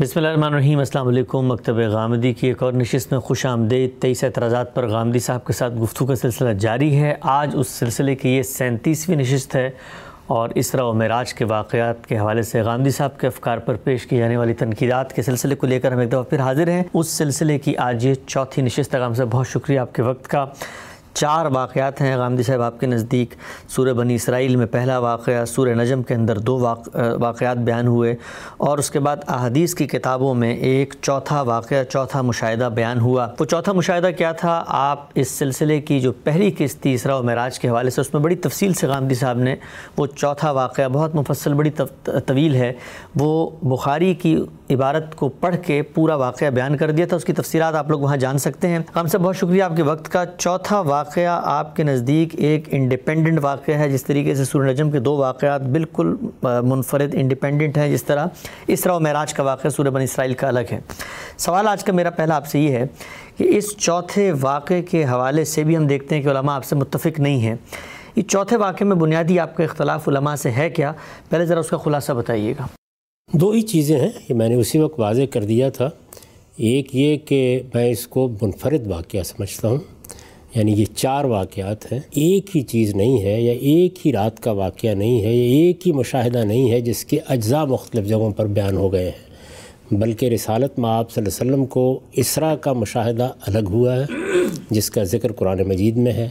بسم اللہ الرحمن الرحیم، السلام علیکم، مکتب غامدی کی ایک اور نشست میں خوش آمدید۔ تیئیس اعتراضات پر غامدی صاحب کے ساتھ گفتگو کا سلسلہ جاری ہے۔ آج اس سلسلے کی یہ سینتیسویں نشست ہے اور اسرا و معراج کے واقعات کے حوالے سے غامدی صاحب کے افکار پر پیش کی جانے والی تنقیدات کے سلسلے کو لے کر ہم ایک دفعہ پھر حاضر ہیں۔ اس سلسلے کی آج یہ چوتھی نشست تک ہم سے بہت شکریہ آپ کے وقت کا۔ چار واقعات ہیں۔ غامدی صاحب، آپ کے نزدیک سورہ بنی اسرائیل میں پہلا واقعہ سورہ نجم کے اندر دو واقعات بیان ہوئے اور اس کے بعد احادیث کی کتابوں میں ایک چوتھا واقعہ، چوتھا مشاہدہ بیان ہوا۔ وہ چوتھا مشاہدہ کیا تھا؟ آپ اس سلسلے کی جو پہلی قسط تیسرا و معراج کے حوالے سے، اس میں بڑی تفصیل سے غامدی صاحب نے وہ چوتھا واقعہ، بہت مفصل، بڑی طویل ہے۔ وہ بخاری کی عبارت کو پڑھ کے پورا واقعہ بیان کر دیا تھا، اس کی تفصیلات آپ لوگ وہاں جان سکتے ہیں۔ ہم سے بہت شکریہ آپ کے وقت کا۔ چوتھا واقعہ آپ کے نزدیک ایک انڈیپینڈنٹ واقعہ ہے، جس طریقے سے سورہ نجم کے دو واقعات بالکل منفرد انڈیپینڈنٹ ہیں۔ جس طرح اسرا و معراج کا واقعہ سورہ بن اسرائیل کا الگ ہے۔ سوال آج کا میرا پہلا آپ سے یہ ہے کہ اس چوتھے واقعے کے حوالے سے بھی ہم دیکھتے ہیں کہ علماء آپ سے متفق نہیں ہیں۔ یہ چوتھے واقعے میں بنیادی آپ کا اختلاف علماء سے ہے کیا؟ پہلے ذرا اس کا خلاصہ بتائیے گا۔ دو ہی چیزیں ہیں، یہ میں نے اسی وقت واضح کر دیا تھا۔ ایک یہ کہ میں اس کو منفرد واقعہ سمجھتا ہوں یعنی یہ چار واقعات ہیں۔ ایک ہی چیز نہیں ہے یا ایک ہی رات کا واقعہ نہیں ہے یا ایک ہی مشاہدہ نہیں ہے جس کے اجزاء مختلف جگہوں پر بیان ہو گئے ہیں۔ بلکہ رسالت میں آپ صلی اللہ علیہ وسلم کو اسرا کا مشاہدہ الگ ہوا ہے، جس کا ذکر قرآن مجید میں ہے۔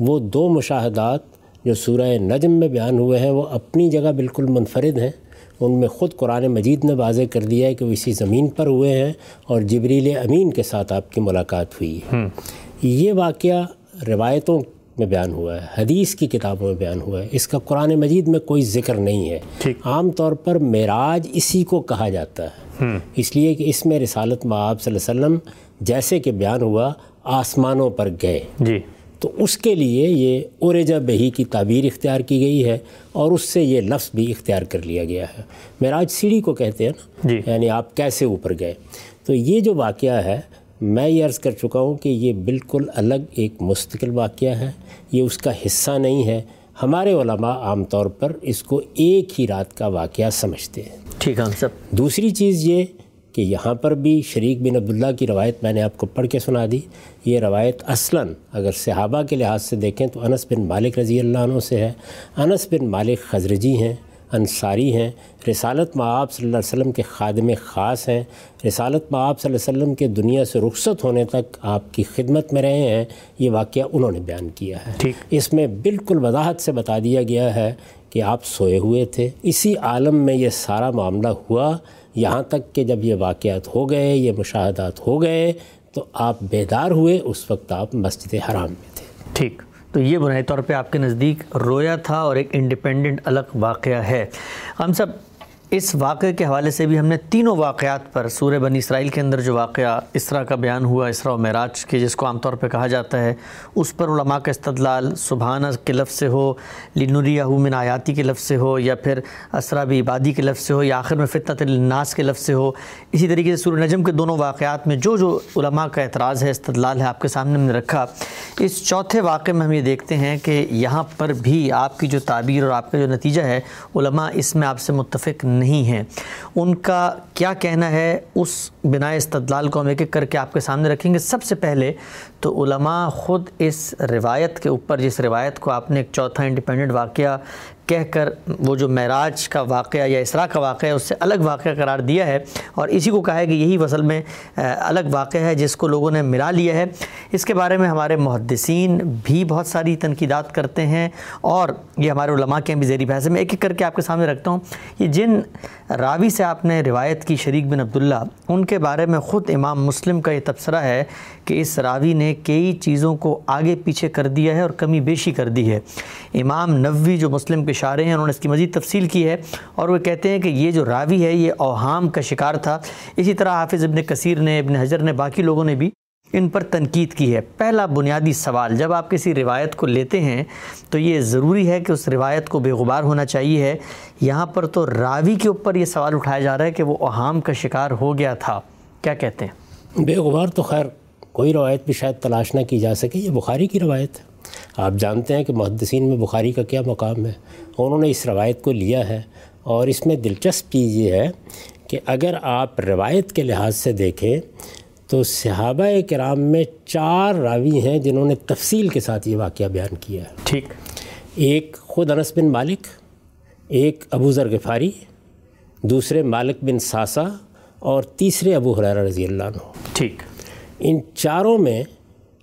وہ دو مشاہدات جو سورہ نجم میں بیان ہوئے ہیں، وہ اپنی جگہ بالکل منفرد ہیں۔ ان میں خود قرآن مجید نے واضح کر دیا ہے کہ وہ اسی زمین پر ہوئے ہیں اور جبریل امین کے ساتھ آپ کی ملاقات ہوئی ہے۔ یہ واقعہ روایتوں میں بیان ہوا ہے حدیث کی کتابوں میں بیان ہوا ہے۔ اس کا قرآن مجید میں کوئی ذکر نہیں ہے۔ عام طور پر معراج اسی کو کہا جاتا ہے۔ اس لیے کہ اس میں رسالت میں آپ صلی اللہ علیہ وسلم جیسے کہ بیان ہوا آسمانوں پر گئے۔ جی۔ تو اس کے لیے یہ اورجا بہی کی تعبیر اختیار کی گئی ہے اور اس سے یہ لفظ بھی اختیار کر لیا گیا ہے۔ معراج سیڑھی کو کہتے ہیں نا؟ جی۔ یعنی آپ کیسے اوپر گئے؟ تو یہ جو واقعہ ہے میں یہ عرض کر چکا ہوں کہ یہ بالکل الگ ایک مستقل واقعہ ہے۔ یہ اس کا حصہ نہیں ہے۔ ہمارے علماء عام طور پر اس کو ایک ہی رات کا واقعہ سمجھتے ہیں۔ ٹھیک ہے دوسری چیز یہ کہ یہاں پر بھی شریک بن عبداللہ کی روایت میں نے آپ کو پڑھ کے سنا دی۔ یہ روایت اصلاً اگر صحابہ کے لحاظ سے دیکھیں تو انس بن مالک رضی اللہ عنہ سے ہے۔ انس بن مالک خزرجی ہیں انصاری ہیں۔ رسالت آپ صلی اللہ علیہ وسلم کے خادم خاص ہیں۔ رسالت آپ صلی اللہ علیہ وسلم کے دنیا سے رخصت ہونے تک آپ کی خدمت میں رہے ہیں۔ یہ واقعہ انہوں نے بیان کیا ہے۔ اس میں بالکل وضاحت سے بتا دیا گیا ہے کہ آپ سوئے ہوئے تھے۔ اسی عالم میں یہ سارا معاملہ ہوا۔ یہاں تک کہ جب یہ واقعات ہو گئے، یہ مشاہدات ہو گئے، تو آپ بیدار ہوئے، اس وقت آپ مسجد حرام میں تھے۔ ٹھیک۔ تو یہ بنائی طور پہ آپ کے نزدیک رویا تھا اور ایک انڈیپینڈنٹ الگ واقعہ ہے۔ ہم سب اس واقعے کے حوالے سے بھی ہم نے تینوں واقعات پر سورہ بنی اسرائیل کے اندر جو واقعہ اسرا کا بیان ہوا، اسرا و معراج کے، جس کو عام طور پہ کہا جاتا ہے، اس پر علماء کا استدلال سبحانہ کے لفظ سے ہو لنوریہ من آیاتی کے لفظ سے ہو، یا پھر اسرا بھی عبادی کے لفظ سے ہو، یا آخر میں فطرت الناس کے لفظ سے ہو۔ اسی طریقے سے سورہ نجم کے دونوں واقعات میں جو جو علماء کا اعتراض ہے، استدلال ہے، آپ کے سامنے ہم نے رکھا۔ اس چوتھے واقعے میں ہم یہ دیکھتے ہیں کہ یہاں پر بھی آپ کی جو تعبیر اور آپ کا جو نتیجہ ہے، علماء اس میں آپ سے متفق نہیں ہیں۔ ان کا کیا کہنا ہے اس بنا استدلال کو ہم ایک ایک کر کے آپ کے سامنے رکھیں گے۔ سب سے پہلے تو علماء خود اس روایت کے اوپر، جس روایت کو آپ نے ایک چوتھا انڈیپینڈنٹ واقعہ کہہ کر وہ جو معراج کا واقعہ یا اسراء کا واقعہ ہے، اس سے الگ واقعہ قرار دیا ہے اور اسی کو کہا ہے کہ یہی وصل میں الگ واقعہ ہے جس کو لوگوں نے ملا لیا ہے۔ اس کے بارے میں ہمارے محدثین بھی بہت ساری تنقیدات کرتے ہیں اور یہ ہمارے علماء کے بھی زیری بحث میں ایک ایک کر کے آپ کے سامنے رکھتا ہوں یہ جن راوی سے آپ نے روایت کی شریک بن عبداللہ، ان کے بارے میں خود امام مسلم کا یہ تبصرہ ہے کہ اس راوی نے کئی چیزوں کو آگے پیچھے کر دیا ہے اور کمی بیشی کر دی ہے۔ امام نووی جو مسلم کے شارے ہیں، انہوں نے اس کی مزید تفصیل کی ہے اور وہ کہتے ہیں کہ یہ جو راوی ہے، یہ اوہام کا شکار تھا۔ اسی طرح حافظ ابن کثیر نے، ابن حجر نے، باقی لوگوں نے بھی ان پر تنقید کی ہے۔ پہلا بنیادی سوال، جب آپ کسی روایت کو لیتے ہیں تو یہ ضروری ہے کہ اس روایت کو بے غبار ہونا چاہیے۔ ہے یہاں پر تو راوی کے اوپر یہ سوال اٹھایا جا رہا ہے کہ وہ اوہام کا شکار ہو گیا تھا۔ کیا کہتے ہیں؟ بے غبار تو خیر کوئی روایت بھی شاید تلاش نہ کی جا سکے یہ بخاری کی روایت ہے۔ آپ جانتے ہیں کہ محدثین میں بخاری کا کیا مقام ہے۔ انہوں نے اس روایت کو لیا ہے اور اس میں دلچسپ چیز یہ ہے کہ اگر آپ روایت کے لحاظ سے دیکھیں تو صحابہ کرام میں چار راوی ہیں جنہوں نے تفصیل کے ساتھ یہ واقعہ بیان کیا ہے۔ ٹھیک۔ ایک خود انس بن مالک ایک ابو ذر غفاری دوسرے مالک بن ساسا اور تیسرے ابو حرارہ رضی اللہ عنہ۔ ٹھیک۔ ان چاروں میں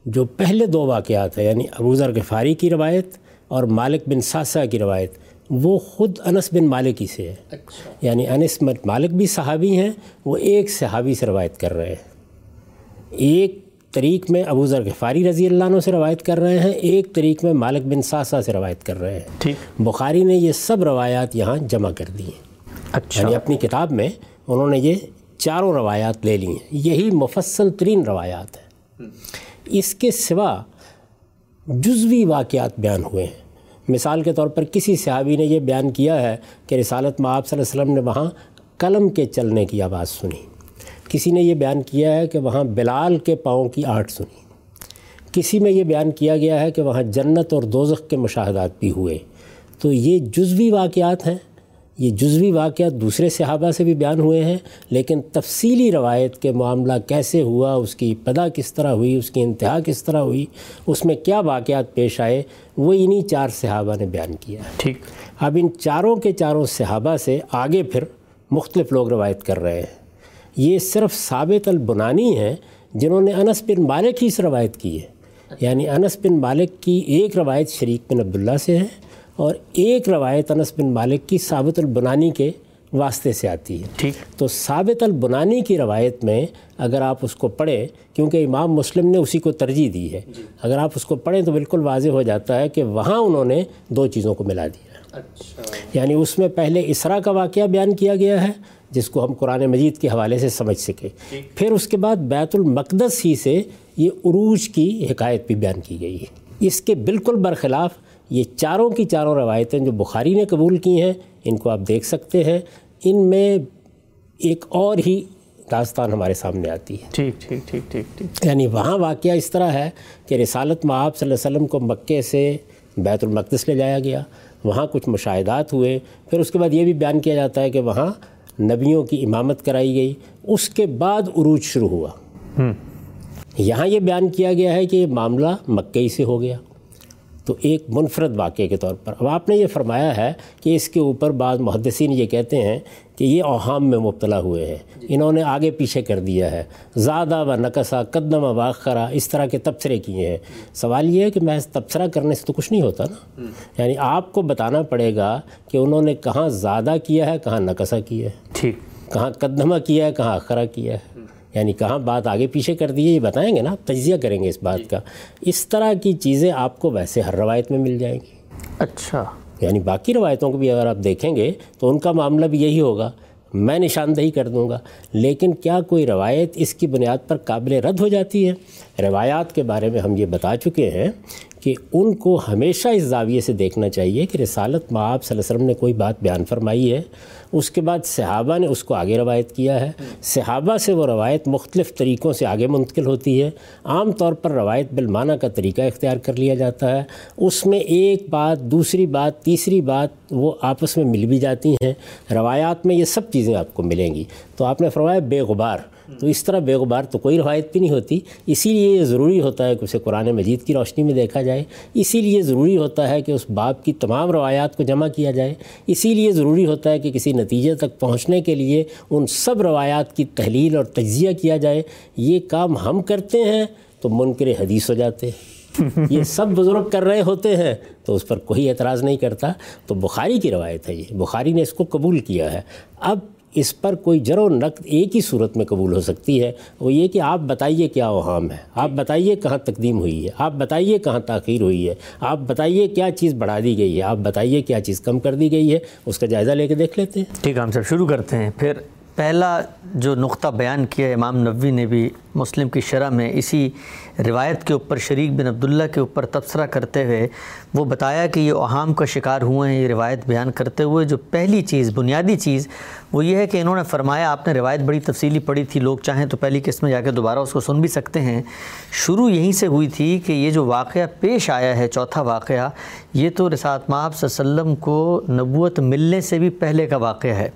جو پہلے دو واقعات ہیں یعنی ابو ذر غفاری کی روایت اور مالک بن ساسا کی روایت وہ خود انس بن مالک ہی سے ہے یعنی انس مالک بھی صحابی ہیں وہ ایک صحابی سے روایت کر رہے ہیں۔ ایک طریق میں ابو ذر غفاری رضی اللہ عنہ سے روایت کر رہے ہیں ایک طریق میں مالک بن ساسا سے روایت کر رہے ہیں۔ ٹھیک۔ بخاری نے یہ سب روایات یہاں جمع کر دی ہیں۔ اچھا۔ یعنی اپنی کتاب میں انہوں نے یہ چاروں روایات لے لی ہیں۔ یہی مفصل ترین روایات ہیں۔ اس کے سوا جزوی واقعات بیان ہوئے ہیں۔ مثال کے طور پر کسی صحابی نے یہ بیان کیا ہے کہ رسالت میں آپ صلی اللہ علیہ وسلم نے وہاں قلم کے چلنے کی آواز سنی۔ کسی نے یہ بیان کیا ہے کہ وہاں بلال کے پاؤں کی آٹھ سنی۔ کسی میں یہ بیان کیا گیا ہے کہ وہاں جنت اور دوزخ کے مشاہدات بھی ہوئے۔ تو یہ جزوی واقعات ہیں۔ یہ جزوی واقعات دوسرے صحابہ سے بھی بیان ہوئے ہیں لیکن تفصیلی روایت کے معاملہ کیسے ہوا اس کی ابتدا کس طرح ہوئی اس کی انتہا کس طرح ہوئی اس میں کیا واقعات پیش آئے وہ انہی چار صحابہ نے بیان کیا ٹھیک۔ اب ان چاروں کے چاروں صحابہ سے آگے پھر مختلف لوگ روایت کر رہے ہیں۔ یہ صرف ثابت البنانی ہیں جنہوں نے انس بن مالک ہی سے روایت کی ہے۔ یعنی انس بن مالک کی ایک روایت شریک بن عبداللہ سے ہے اور ایک روایت انس بن مالک کی ثابت البنانی کے واسطے سے آتی ہے۔ ٹھیک۔ تو ثابت البنانی کی روایت میں اگر آپ اس کو پڑھیں کیونکہ امام مسلم نے اسی کو ترجیح دی ہے اگر آپ اس کو پڑھیں تو بالکل واضح ہو جاتا ہے کہ وہاں انہوں نے دو چیزوں کو ملا دیا۔ یعنی اس میں پہلے اسرا کا واقعہ بیان کیا گیا ہے جس کو ہم قرآن مجید کے حوالے سے سمجھ سکیں پھر اس کے بعد بیت المقدس ہی سے یہ عروج کی حکایت بھی بیان کی گئی ہے۔ اس کے بالکل برخلاف یہ چاروں کی چاروں روایتیں جو بخاری نے قبول کی ہیں ان کو آپ دیکھ سکتے ہیں۔ ان میں ایک اور ہی داستان ہمارے سامنے آتی ہے۔ ٹھیک ٹھیک ٹھیک ٹھیک ٹھیک۔ یعنی وہاں واقعہ اس طرح ہے کہ رسالت میں آپ صلی اللہ علیہ وسلم کو مکے سے بیت المقدس لے جایا گیا۔ وہاں کچھ مشاہدات ہوئے۔ پھر اس کے بعد یہ بھی بیان کیا جاتا ہے کہ وہاں نبیوں کی امامت کرائی گئی۔ اس کے بعد عروج شروع ہوا۔ یہاں یہ بیان کیا گیا ہے کہ یہ معاملہ مکئی سے ہو گیا۔ تو ایک منفرد واقعے کے طور پر۔ اب آپ نے یہ فرمایا ہے کہ اس کے اوپر بعض محدثین یہ کہتے ہیں کہ یہ اوہام میں مبتلا ہوئے ہیں۔ انہوں نے آگے پیچھے کر دیا ہے۔ زیادہ و نقصہ قدم و واخرہ اس طرح کے تبصرے کیے ہیں۔ سوال یہ ہے کہ میں تبصرہ کرنے سے تو کچھ نہیں ہوتا نا۔ یعنی آپ کو بتانا پڑے گا کہ انہوں نے کہاں زیادہ کیا ہے کہاں نقصہ کیا ہے۔ ٹھیک۔ کہاں قدمہ کیا ہے کہاں اخرہ کیا ہے۔ یعنی کہاں بات آگے پیچھے کر دی ہے یہ بتائیں گے نا تجزیہ کریں گے اس بات کا۔ اس طرح کی چیزیں آپ کو ویسے ہر روایت میں مل جائیں گی۔ اچھا۔ یعنی باقی روایتوں کو بھی اگر آپ دیکھیں گے تو ان کا معاملہ بھی یہی ہوگا میں نشاندہی کر دوں گا۔ لیکن کیا کوئی روایت اس کی بنیاد پر قابل رد ہو جاتی ہے؟ روایات کے بارے میں ہم یہ بتا چکے ہیں کہ ان کو ہمیشہ اس زاویے سے دیکھنا چاہیے کہ رسالت میں آپ صلی اللہ علیہ وسلم نے کوئی بات بیان فرمائی ہے۔ اس کے بعد صحابہ نے اس کو آگے روایت کیا ہے۔ صحابہ سے وہ روایت مختلف طریقوں سے آگے منتقل ہوتی ہے۔ عام طور پر روایت بالمانہ کا طریقہ اختیار کر لیا جاتا ہے۔ اس میں ایک بات، دوسری بات، تیسری بات وہ آپس میں مل بھی جاتی ہیں۔ روایات میں یہ سب چیزیں آپ کو ملیں گی۔ تو آپ نے فرمایا بے غبار۔ تو اس طرح بے غبار تو کوئی روایت بھی نہیں ہوتی۔ اسی لیے یہ ضروری ہوتا ہے کہ اسے قرآن مجید کی روشنی میں دیکھا جائے۔ اسی لیے ضروری ہوتا ہے کہ اس باب کی تمام روایات کو جمع کیا جائے۔ اسی لیے ضروری ہوتا ہے کہ کسی نتیجے تک پہنچنے کے لیے ان سب روایات کی تحلیل اور تجزیہ کیا جائے۔ یہ کام ہم کرتے ہیں تو منکر حدیث ہو جاتے۔ ہیں یہ سب بزرگ کر رہے ہوتے ہیں تو اس پر کوئی اعتراض نہیں کرتا۔ تو بخاری کی روایت ہے یہ۔ بخاری نے اس کو قبول کیا ہے۔ اب اس پر کوئی جر و نقد ایک ہی صورت میں قبول ہو سکتی ہے، وہ یہ کہ آپ بتائیے کیا وہام ہے۔ آپ بتائیے کہاں تقدیم ہوئی ہے۔ آپ بتائیے کہاں تاخیر ہوئی ہے۔ آپ بتائیے کیا چیز بڑھا دی گئی ہے۔ آپ بتائیے کیا چیز کم کر دی گئی ہے۔ اس کا جائزہ لے کے دیکھ لیتے ہیں۔ ٹھیک ہے، ہم سر شروع کرتے ہیں۔ پھر پہلا جو نقطہ بیان کیا امام نبوی نے بھی مسلم کی شرح میں اسی روایت کے اوپر، شریک بن عبداللہ کے اوپر تبصرہ کرتے ہوئے وہ بتایا کہ یہ اہام کا شکار ہوئے ہیں، یہ روایت بیان کرتے ہوئے جو پہلی چیز، بنیادی چیز وہ یہ ہے کہ انہوں نے فرمایا، آپ نے روایت بڑی تفصیلی پڑھی تھی، لوگ چاہیں تو پہلی قسط میں جا کے دوبارہ اس کو سن بھی سکتے ہیں۔ شروع یہیں سے ہوئی تھی کہ یہ جو واقعہ پیش آیا ہے، چوتھا واقعہ، یہ تو رسالت مآب صلی اللہ علیہ وسلم کو نبوت ملنے سے بھی پہلے کا واقعہ ہے۔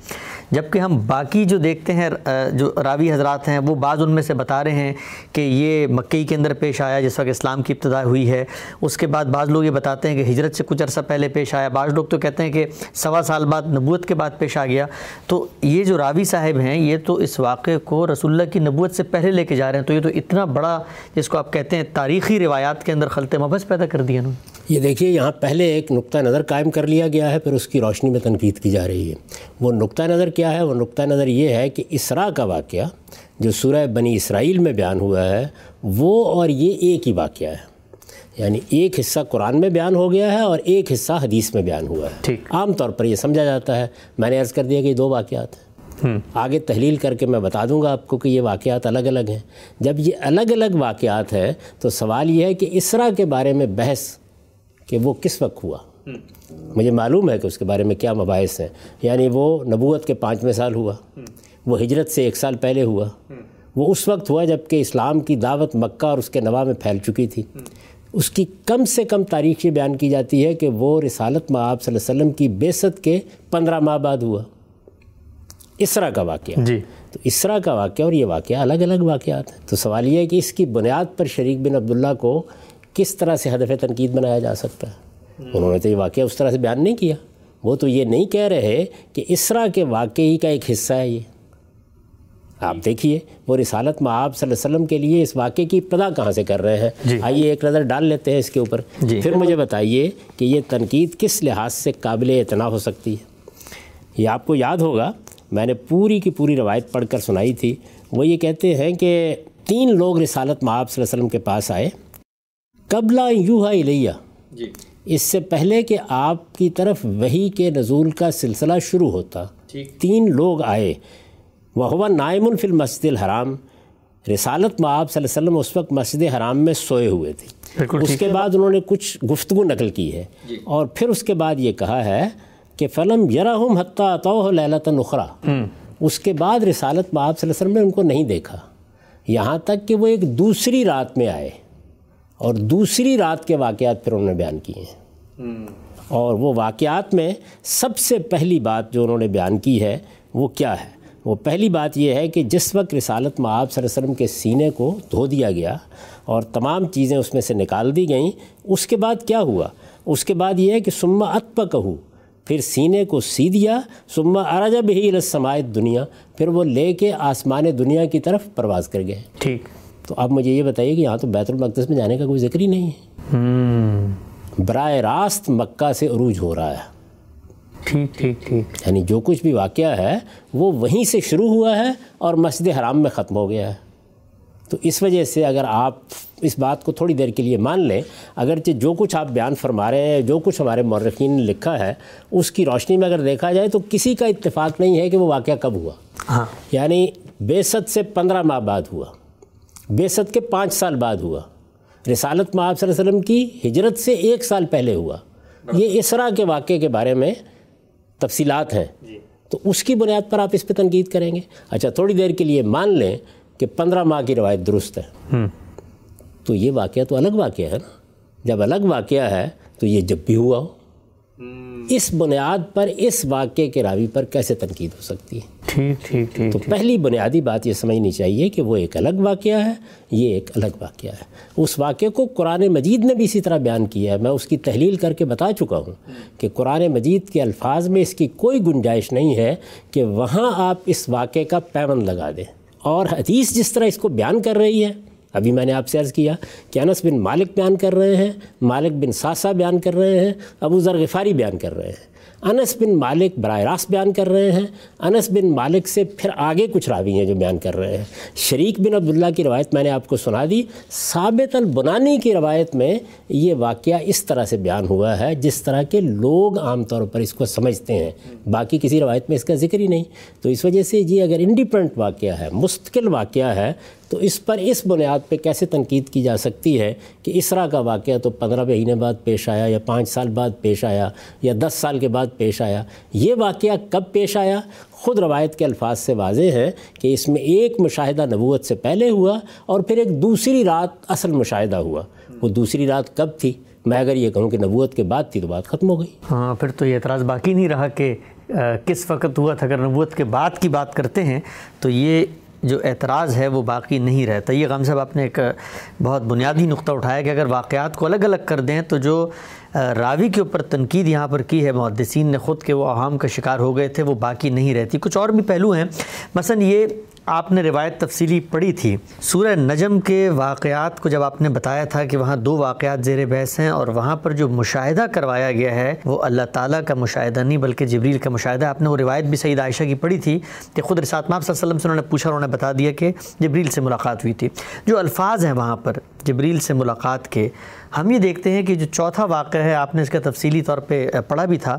جبکہ ہم باقی جو دیکھتے ہیں جو راوی حضرات ہیں، وہ بعض ان میں سے بتا رہے ہیں کہ یہ مکئی کے اندر پیش آیا، جس وقت اسلام کی ابتدا ہوئی ہے۔ اس کے بعد بعض لوگ یہ بتاتے ہیں کہ ہجرت سے کچھ عرصہ پہلے پیش آیا۔ بعض لوگ تو کہتے ہیں کہ سوا سال بعد نبوت کے بعد پیش آ گیا۔ تو یہ جو راوی صاحب ہیں، یہ تو اس واقعے کو رسول اللہ کی نبوت سے پہلے لے کے جا رہے ہیں، تو یہ تو اتنا بڑا، جس کو آپ کہتے ہیں، تاریخی روایات کے اندر خلط مبحث پیدا کر دیا انہوں یہ دیکھیے، یہاں پہلے ایک نقطہ نظر قائم کر لیا گیا ہے، پھر اس کی روشنی میں تنقید کی جا رہی ہے۔ وہ نقطہ نظر کیا ہے؟ وہ نقطہ نظر یہ ہے کہ اسرا کا واقعہ جو سورہ بنی اسرائیل میں بیان ہوا ہے، وہ اور یہ ایک ہی واقعہ ہے۔ یعنی ایک حصہ قرآن میں بیان ہو گیا ہے اور ایک حصہ حدیث میں بیان ہوا ہے۔ عام طور پر یہ سمجھا جاتا ہے۔ میں نے عرض کر دیا کہ یہ دو واقعات ہیں۔ آگے تحلیل کر کے میں بتا دوں گا آپ کو کہ یہ واقعات الگ الگ ہیں۔ جب یہ الگ الگ واقعات ہیں تو سوال یہ ہے کہ اسرا کے بارے میں بحث کہ وہ کس وقت ہوا؟ مجھے معلوم ہے کہ اس کے بارے میں کیا مباحث ہیں۔ یعنی وہ نبوت کے پانچویں سال ہوا۔ وہ ہجرت سے ایک سال پہلے ہوا۔ وہ اس وقت ہوا جبکہ اسلام کی دعوت مکہ اور اس کے نوا میں پھیل چکی تھی۔ اس کی کم سے کم تاریخ یہ بیان کی جاتی ہے کہ وہ رسالت مآب صلی اللہ علیہ وسلم کی بیست کے پندرہ ماہ بعد ہوا۔ اسرا کا واقعہ۔ جی۔ تو اسرا کا واقعہ اور یہ واقعہ الگ الگ واقعات ہیں۔ تو سوال یہ ہے کہ اس کی بنیاد پر شریک بن عبداللہ کو کس طرح سے ہدف تنقید بنایا جا سکتا ہے؟ انہوں نے تو یہ واقعہ اس طرح سے بیان نہیں کیا۔ وہ تو یہ نہیں کہہ رہے کہ اسرا کے واقعی کا ایک حصہ ہے یہ۔ آپ دیکھیے وہ رسالت میں آپ صلی اللہ علیہ وسلم کے لیے اس واقعے کی ابتدا کہاں سے کر رہے ہیں؟ جی۔ آئیے ایک نظر ڈال لیتے ہیں اس کے اوپر۔ جی۔ پھر مجھے بتائیے کہ یہ تنقید کس لحاظ سے قابل اعتنا ہو سکتی ہے؟ یہ آپ کو یاد ہوگا میں نے پوری کی پوری روایت پڑھ کر سنائی تھی۔ وہ یہ کہتے ہیں کہ تین لوگ رسالت میں آپ صلی اللہ علیہ وسلم کے پاس آئے۔ قبلہ یوہا الیہ۔ جی۔ اس سے پہلے کہ آپ کی طرف وہی کے نزول کا سلسلہ شروع ہوتا۔ تین لوگ آئے۔ وہ ہوا نائم الفی المسجد الحرام۔ رسالت میں آپ صلی اللہ علیہ وسلم اس وقت مسجد حرام میں سوئے ہوئے تھے۔ اس کے بعد انہوں نے کچھ گفتگو نقل کی ہے۔ جی۔ اور پھر اس کے بعد یہ کہا ہے کہ فلم یرحم حتیٰ تو للت نخرا اس کے بعد رسالت میں آپ صلی اللہ علیہ وسلم نے ان کو نہیں دیکھا۔ یہاں تک کہ وہ ایک دوسری رات میں آئے۔ اور دوسری رات کے واقعات پھر انہوں نے بیان کیے ہیں۔ اور وہ واقعات میں سب سے پہلی بات جو انہوں نے بیان کی ہے وہ کیا ہے؟ وہ پہلی بات یہ ہے کہ جس وقت رسالت آپ صلی اللہ علیہ وسلم کے سینے کو دھو دیا گیا اور تمام چیزیں اس میں سے نکال دی گئیں اس کے بعد کیا ہوا؟ اس کے بعد یہ ہے کہ سما اتپ کہو پھر سینے کو سی دیا سما اراجا بھی رسمایت دنیا پھر وہ لے کے آسمان دنیا کی طرف پرواز کر گئے۔ ٹھیک۔ تو اب مجھے یہ بتائیے کہ یہاں تو بیت المقدس میں جانے کا کوئی ذکر ہی نہیں ہے۔ براہ راست مکہ سے عروج ہو رہا ہے۔ ٹھیک ٹھیک ٹھیک۔ یعنی جو کچھ بھی واقعہ ہے وہ وہیں سے شروع ہوا ہے اور مسجد حرام میں ختم ہو گیا ہے۔ تو اس وجہ سے اگر آپ اس بات کو تھوڑی دیر کے لیے مان لیں اگرچہ جو کچھ آپ بیان فرما رہے ہیں جو کچھ ہمارے مورخین نے لکھا ہے اس کی روشنی میں اگر دیکھا جائے تو کسی کا اتفاق نہیں ہے کہ وہ واقعہ کب ہوا۔ ہاں۔ یعنی بیست سے پندرہ ماہ بعد ہوا۔ بیست کے پانچ سال بعد ہوا۔ رسالت میں آپ صلی اللہ علیہ وسلم کی ہجرت سے ایک سال پہلے ہوا۔ یہ اسرا کے واقعے کے بارے میں تفصیلات ہیں۔ جی۔ تو اس کی بنیاد پر آپ اس پہ تنقید کریں گے۔ اچھا تھوڑی دیر کے لیے مان لیں کہ پندرہ ماہ کی روایت درست ہے۔ تو یہ واقعہ تو الگ واقعہ ہے نا۔ جب الگ واقعہ ہے تو یہ جب بھی ہوا ہو۔ اس بنیاد پر اس واقعے کے راوی پر کیسے تنقید ہو سکتی ہے؟ ٹھیک ٹھیک ٹھیک تو پہلی بنیادی بات یہ سمجھنی چاہیے کہ وہ ایک الگ واقعہ ہے یہ ایک الگ واقعہ ہے۔ اس واقعے کو قرآن مجید نے بھی اسی طرح بیان کیا ہے۔ میں اس کی تحلیل کر کے بتا چکا ہوں کہ قرآن مجید کے الفاظ میں اس کی کوئی گنجائش نہیں ہے کہ وہاں آپ اس واقعے کا پیمند لگا دیں۔ اور حدیث جس طرح اس کو بیان کر رہی ہے ابھی میں نے آپ سے عرض کیا کہ انس بن مالک بیان کر رہے ہیں، مالک بن ساسا بیان کر رہے ہیں، ابو ذر غفاری بیان کر رہے ہیں۔ انس بن مالک براہ راست بیان کر رہے ہیں۔ انس بن مالک سے پھر آگے کچھ راوی ہیں جو بیان کر رہے ہیں۔ شریک بن عبداللہ کی روایت میں نے آپ کو سنا دی۔ ثابت البنانی کی روایت میں یہ واقعہ اس طرح سے بیان ہوا ہے، جس طرح کے لوگ عام طور پر اس کو سمجھتے ہیں۔ باقی کسی روایت میں اس کا ذکر ہی نہیں۔ تو اس وجہ سے یہ اگر انڈیپینڈنٹ واقعہ ہے، مستقل واقعہ ہے تو اس پر اس بنیاد پہ کیسے تنقید کی جا سکتی ہے کہ اسرا کا واقعہ تو پندرہ مہینے بعد پیش آیا یا پانچ سال بعد پیش آیا یا دس سال کے بعد پیش آیا، یہ واقعہ کب پیش آیا؟ خود روایت کے الفاظ سے واضح ہے کہ اس میں ایک مشاہدہ نبوت سے پہلے ہوا اور پھر ایک دوسری رات اصل مشاہدہ ہوا۔ وہ دوسری رات کب تھی؟ میں اگر یہ کہوں کہ نبوت کے بعد تھی تو بات ختم ہو گئی۔ ہاں پھر تو یہ اعتراض باقی نہیں رہا کہ کس وقت ہوا تھا؟ اگر نبوت کے بعد کی بات کرتے ہیں تو یہ جو اعتراض ہے وہ باقی نہیں رہتا۔ یہ غم صاحب آپ نے ایک بہت بنیادی نقطہ اٹھایا کہ اگر واقعات کو الگ الگ کر دیں تو جو راوی کے اوپر تنقید یہاں پر کی ہے، محدثین نے خود کے وہ عوام کا شکار ہو گئے تھے، وہ باقی نہیں رہتی۔ کچھ اور بھی پہلو ہیں۔ مثلا یہ آپ نے روایت تفصیلی پڑھی تھی۔ سورہ نجم کے واقعات کو جب آپ نے بتایا تھا کہ وہاں دو واقعات زیر بحث ہیں اور وہاں پر جو مشاہدہ کروایا گیا ہے، وہ اللہ تعالیٰ کا مشاہدہ نہیں بلکہ جبریل کا مشاہدہ۔ آپ نے وہ روایت بھی سعید عائشہ کی پڑھی تھی کہ خود رسات ماب صلی اللہ علیہ وسلم سے انہوں نے پوچھا انہوں نے بتا دیا کہ جبریل سے ملاقات ہوئی تھی۔ جو الفاظ ہیں وہاں پر جبریل سے ملاقات کے ہم یہ دیکھتے ہیں کہ جو چوتھا واقعہ ہے، آپ نے اس کا تفصیلی طور پہ پڑھا بھی تھا۔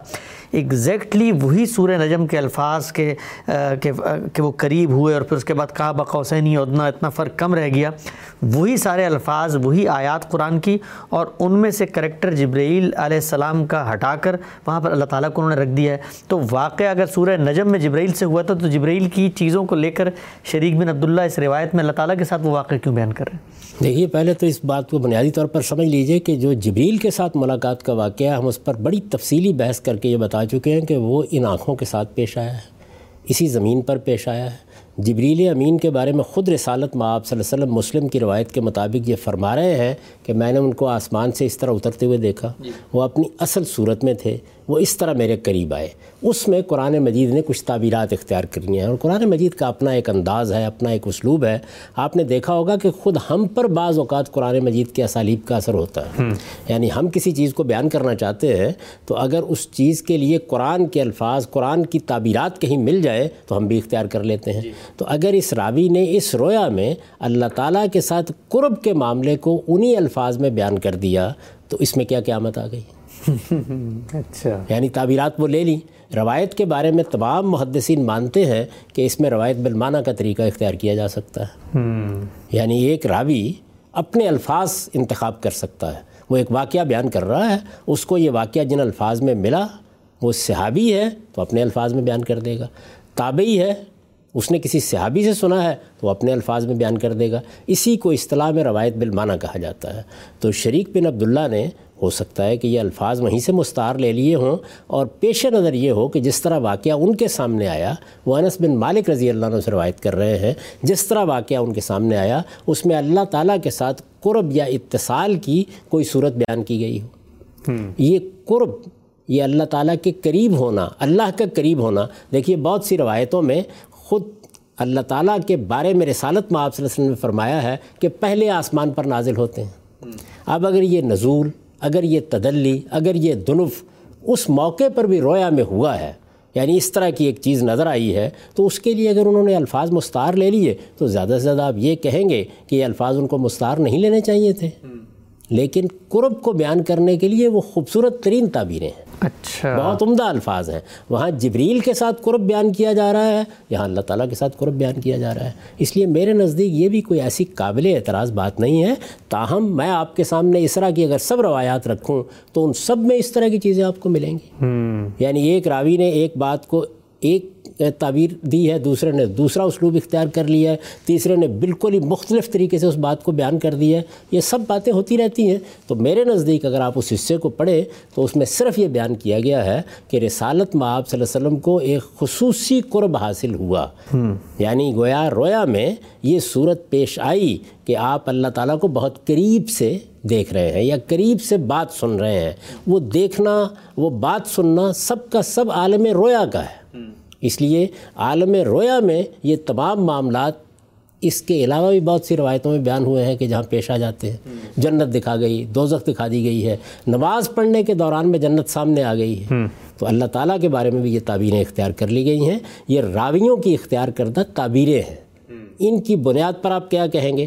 ایگزیکٹلی وہی سورہ نجم کے الفاظ کے کہ وہ قریب ہوئے اور پھر اس کے بعد کہا بقوسینی ادنا اتنا فرق کم رہ گیا۔ وہی سارے الفاظ، وہی آیات قرآن کی اور ان میں سے کریکٹر جبرائیل علیہ السلام کا ہٹا کر وہاں پر اللہ تعالیٰ کو انہوں نے رکھ دیا ہے۔ تو واقعہ اگر سورہ نجم میں جبرائیل سے ہوا تھا تو جبرائیل کی چیزوں کو لے کر شریک بن عبداللہ اس روایت میں اللہ تعالیٰ کے ساتھ وہ واقعہ کیوں بیان کر رہے ہیں؟ دیکھیے، پہلے تو اس بات کو بنیادی طور پر سمجھ لیجیے کہ جو جبریل کے ساتھ ملاقات کا واقعہ ہم اس پر بڑی تفصیلی بحث کر کے یہ بتا چکے ہیں کہ وہ ان آنکھوں کے ساتھ پیش آیا ہے، اسی زمین پر پیش آیا ہے۔ جبریل امین کے بارے میں خود رسالت میں آپ صلی اللہ علیہ وسلم مسلم کی روایت کے مطابق یہ فرما رہے ہیں کہ میں نے ان کو آسمان سے اس طرح اترتے ہوئے دیکھا جی۔ وہ اپنی اصل صورت میں تھے وہ اس طرح میرے قریب آئے۔ اس میں قرآن مجید نے کچھ تعبیرات اختیار کرنی ہیں۔ اور قرآن مجید کا اپنا ایک انداز ہے اپنا ایک اسلوب ہے۔ آپ نے دیکھا ہوگا کہ خود ہم پر بعض اوقات قرآن مجید کے اسالیب کا اثر ہوتا ہے۔ یعنی ہم کسی چیز کو بیان کرنا چاہتے ہیں تو اگر اس چیز کے لیے قرآن کے الفاظ قرآن کی تعبیرات کہیں مل جائے تو ہم بھی اختیار کر لیتے ہیں۔ جی۔ تو اگر اس راوی نے اس رویا میں اللہ تعالیٰ کے ساتھ قرب کے معاملے کو انہی الفاظ میں بیان کر دیا تو اس میں کیا قیامت آ گئی؟ اچھا۔ یعنی تعبیرات وہ لے لیں روایت کے بارے میں تمام محدثین مانتے ہیں کہ اس میں روایت بالمانہ کا طریقہ اختیار کیا جا سکتا ہے۔ یعنی ایک راوی اپنے الفاظ انتخاب کر سکتا ہے۔ وہ ایک واقعہ بیان کر رہا ہے اس کو یہ واقعہ جن الفاظ میں ملا وہ صحابی ہے تو اپنے الفاظ میں بیان کر دے گا۔ تابعی ہے اس نے کسی صحابی سے سنا ہے تو اپنے الفاظ میں بیان کر دے گا۔ اسی کو اصطلاح میں روایت بالمانہ کہا جاتا ہے۔ تو شریک بن عبداللہ نے ہو سکتا ہے کہ یہ الفاظ وہیں سے مستعار لے لیے ہوں اور پیش نظر یہ ہو کہ جس طرح واقعہ ان کے سامنے آیا وہ انس بن مالک رضی اللہ عنہ سے روایت کر رہے ہیں جس طرح واقعہ ان کے سامنے آیا اس میں اللہ تعالیٰ کے ساتھ قرب یا اتصال کی کوئی صورت بیان کی گئی ہو۔ یہ قرب یہ اللہ تعالیٰ کے قریب ہونا اللہ کا قریب ہونا دیکھیے بہت سی روایتوں میں خود اللہ تعالیٰ کے بارے میں رسالت میں آپ صلی اللہ علیہ وسلم نے فرمایا ہے کہ پہلے آسمان پر نازل ہوتے ہیں۔ اب اگر یہ نزول اگر یہ تدلی، اگر یہ دنف اس موقع پر بھی رویا میں ہوا ہے یعنی اس طرح کی ایک چیز نظر آئی ہے، تو اس کے لیے اگر انہوں نے الفاظ مستار لے لیے، تو زیادہ سے زیادہ آپ یہ کہیں گے کہ یہ الفاظ ان کو مستار نہیں لینے چاہیے تھے۔ لیکن قرب کو بیان کرنے کے لیے وہ خوبصورت ترین تعبیریں ہیں۔ اچھا۔ بہت عمدہ الفاظ ہیں۔ وہاں جبریل کے ساتھ قرب بیان کیا جا رہا ہے یہاں اللہ تعالیٰ کے ساتھ قرب بیان کیا جا رہا ہے۔ اس لیے میرے نزدیک یہ بھی کوئی ایسی قابل اعتراض بات نہیں ہے۔ تاہم میں آپ کے سامنے اس طرح کی اگر سب روایات رکھوں تو ان سب میں اس طرح کی چیزیں آپ کو ملیں گی۔ یعنی ایک راوی نے ایک بات کو ایک تعبیر دی ہے دوسرے نے دوسرا اسلوب اختیار کر لیا ہے تیسرے نے بالکل ہی مختلف طریقے سے اس بات کو بیان کر دیا ہے۔ یہ سب باتیں ہوتی رہتی ہیں۔ تو میرے نزدیک اگر آپ اس حصے کو پڑھیں تو اس میں صرف یہ بیان کیا گیا ہے کہ رسالت میں آپ صلی اللہ علیہ وسلم کو ایک خصوصی قرب حاصل ہوا۔ یعنی گویا رویا میں یہ صورت پیش آئی کہ آپ اللہ تعالیٰ کو بہت قریب سے دیکھ رہے ہیں یا قریب سے بات سن رہے ہیں۔ وہ دیکھنا وہ بات سننا سب کا سب عالم رویا کا ہے۔ اس لیے عالم رویا میں یہ تمام معاملات اس کے علاوہ بھی بہت سی روایتوں میں بیان ہوئے ہیں کہ جہاں پیش آ جاتے ہیں۔ جنت دکھا گئی دوزخ دکھا دی گئی ہے۔ نماز پڑھنے کے دوران میں جنت سامنے آ گئی ہے۔ تو اللہ تعالیٰ کے بارے میں بھی یہ تعبیریں اختیار کر لی گئی ہیں۔ یہ راویوں کی اختیار کردہ تعبیریں ہیں۔ ان کی بنیاد پر آپ کیا کہیں گے؟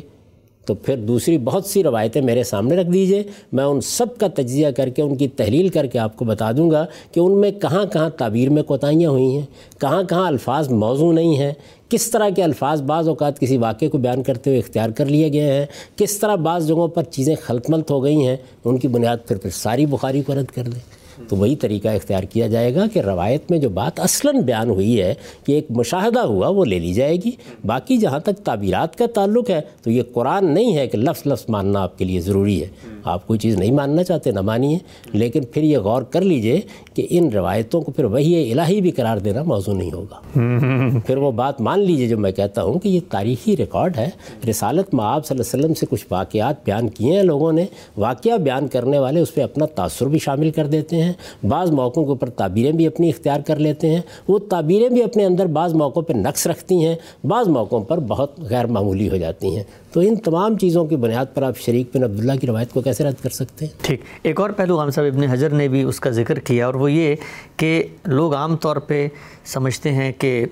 تو پھر دوسری بہت سی روایتیں میرے سامنے رکھ دیجیے، میں ان سب کا تجزیہ کر کے، ان کی تحلیل کر کے آپ کو بتا دوں گا کہ ان میں کہاں کہاں تعبیر میں کوتاہیاں ہوئی ہیں، کہاں کہاں الفاظ موضوع نہیں ہیں، کس طرح کے الفاظ بعض اوقات کسی واقعے کو بیان کرتے ہوئے اختیار کر لیے گئے ہیں، کس طرح بعض جگہوں پر چیزیں خلط ملت ہو گئی ہیں، ان کی بنیاد پھر پھر ساری بخاری کو رد کر دیں۔ تو وہی طریقہ اختیار کیا جائے گا کہ روایت میں جو بات اصلاً بیان ہوئی ہے کہ ایک مشاہدہ ہوا وہ لے لی جائے گی۔ باقی جہاں تک تعبیرات کا تعلق ہے تو یہ قرآن نہیں ہے کہ لفظ لفظ ماننا آپ کے لیے ضروری ہے۔ آپ کوئی چیز نہیں ماننا چاہتے نہ مانیے۔ لیکن پھر یہ غور کر لیجیے کہ ان روایتوں کو پھر وہی الہی بھی قرار دینا موضوع نہیں ہوگا۔ پھر وہ بات مان لیجیے جو میں کہتا ہوں کہ یہ تاریخی ریکارڈ ہے۔ رسالت معاب صلی اللہ علیہ وسلم سے کچھ واقعات بیان کیے ہیں لوگوں نے۔ واقعہ بیان کرنے والے اس پہ اپنا تاثر بھی شامل کر دیتے ہیں۔ بعض موقعوں کے اوپر تعبیریں بھی اپنی اختیار کر لیتے ہیں۔ وہ تعبیریں بھی اپنے اندر بعض موقعوں پہ نقص رکھتی ہیں۔ بعض موقعوں پر بہت غیر معمولی ہو جاتی ہیں۔ تو ان تمام چیزوں کی بنیاد پر آپ شریک بن عبداللہ کی روایت کو کیسے رد کر سکتے ہیں؟ ٹھیک، ایک اور پہلو غام صاحب ابن حجر نے بھی اس کا ذکر کیا اور وہ یہ کہ لوگ عام طور پہ سمجھتے ہیں کہ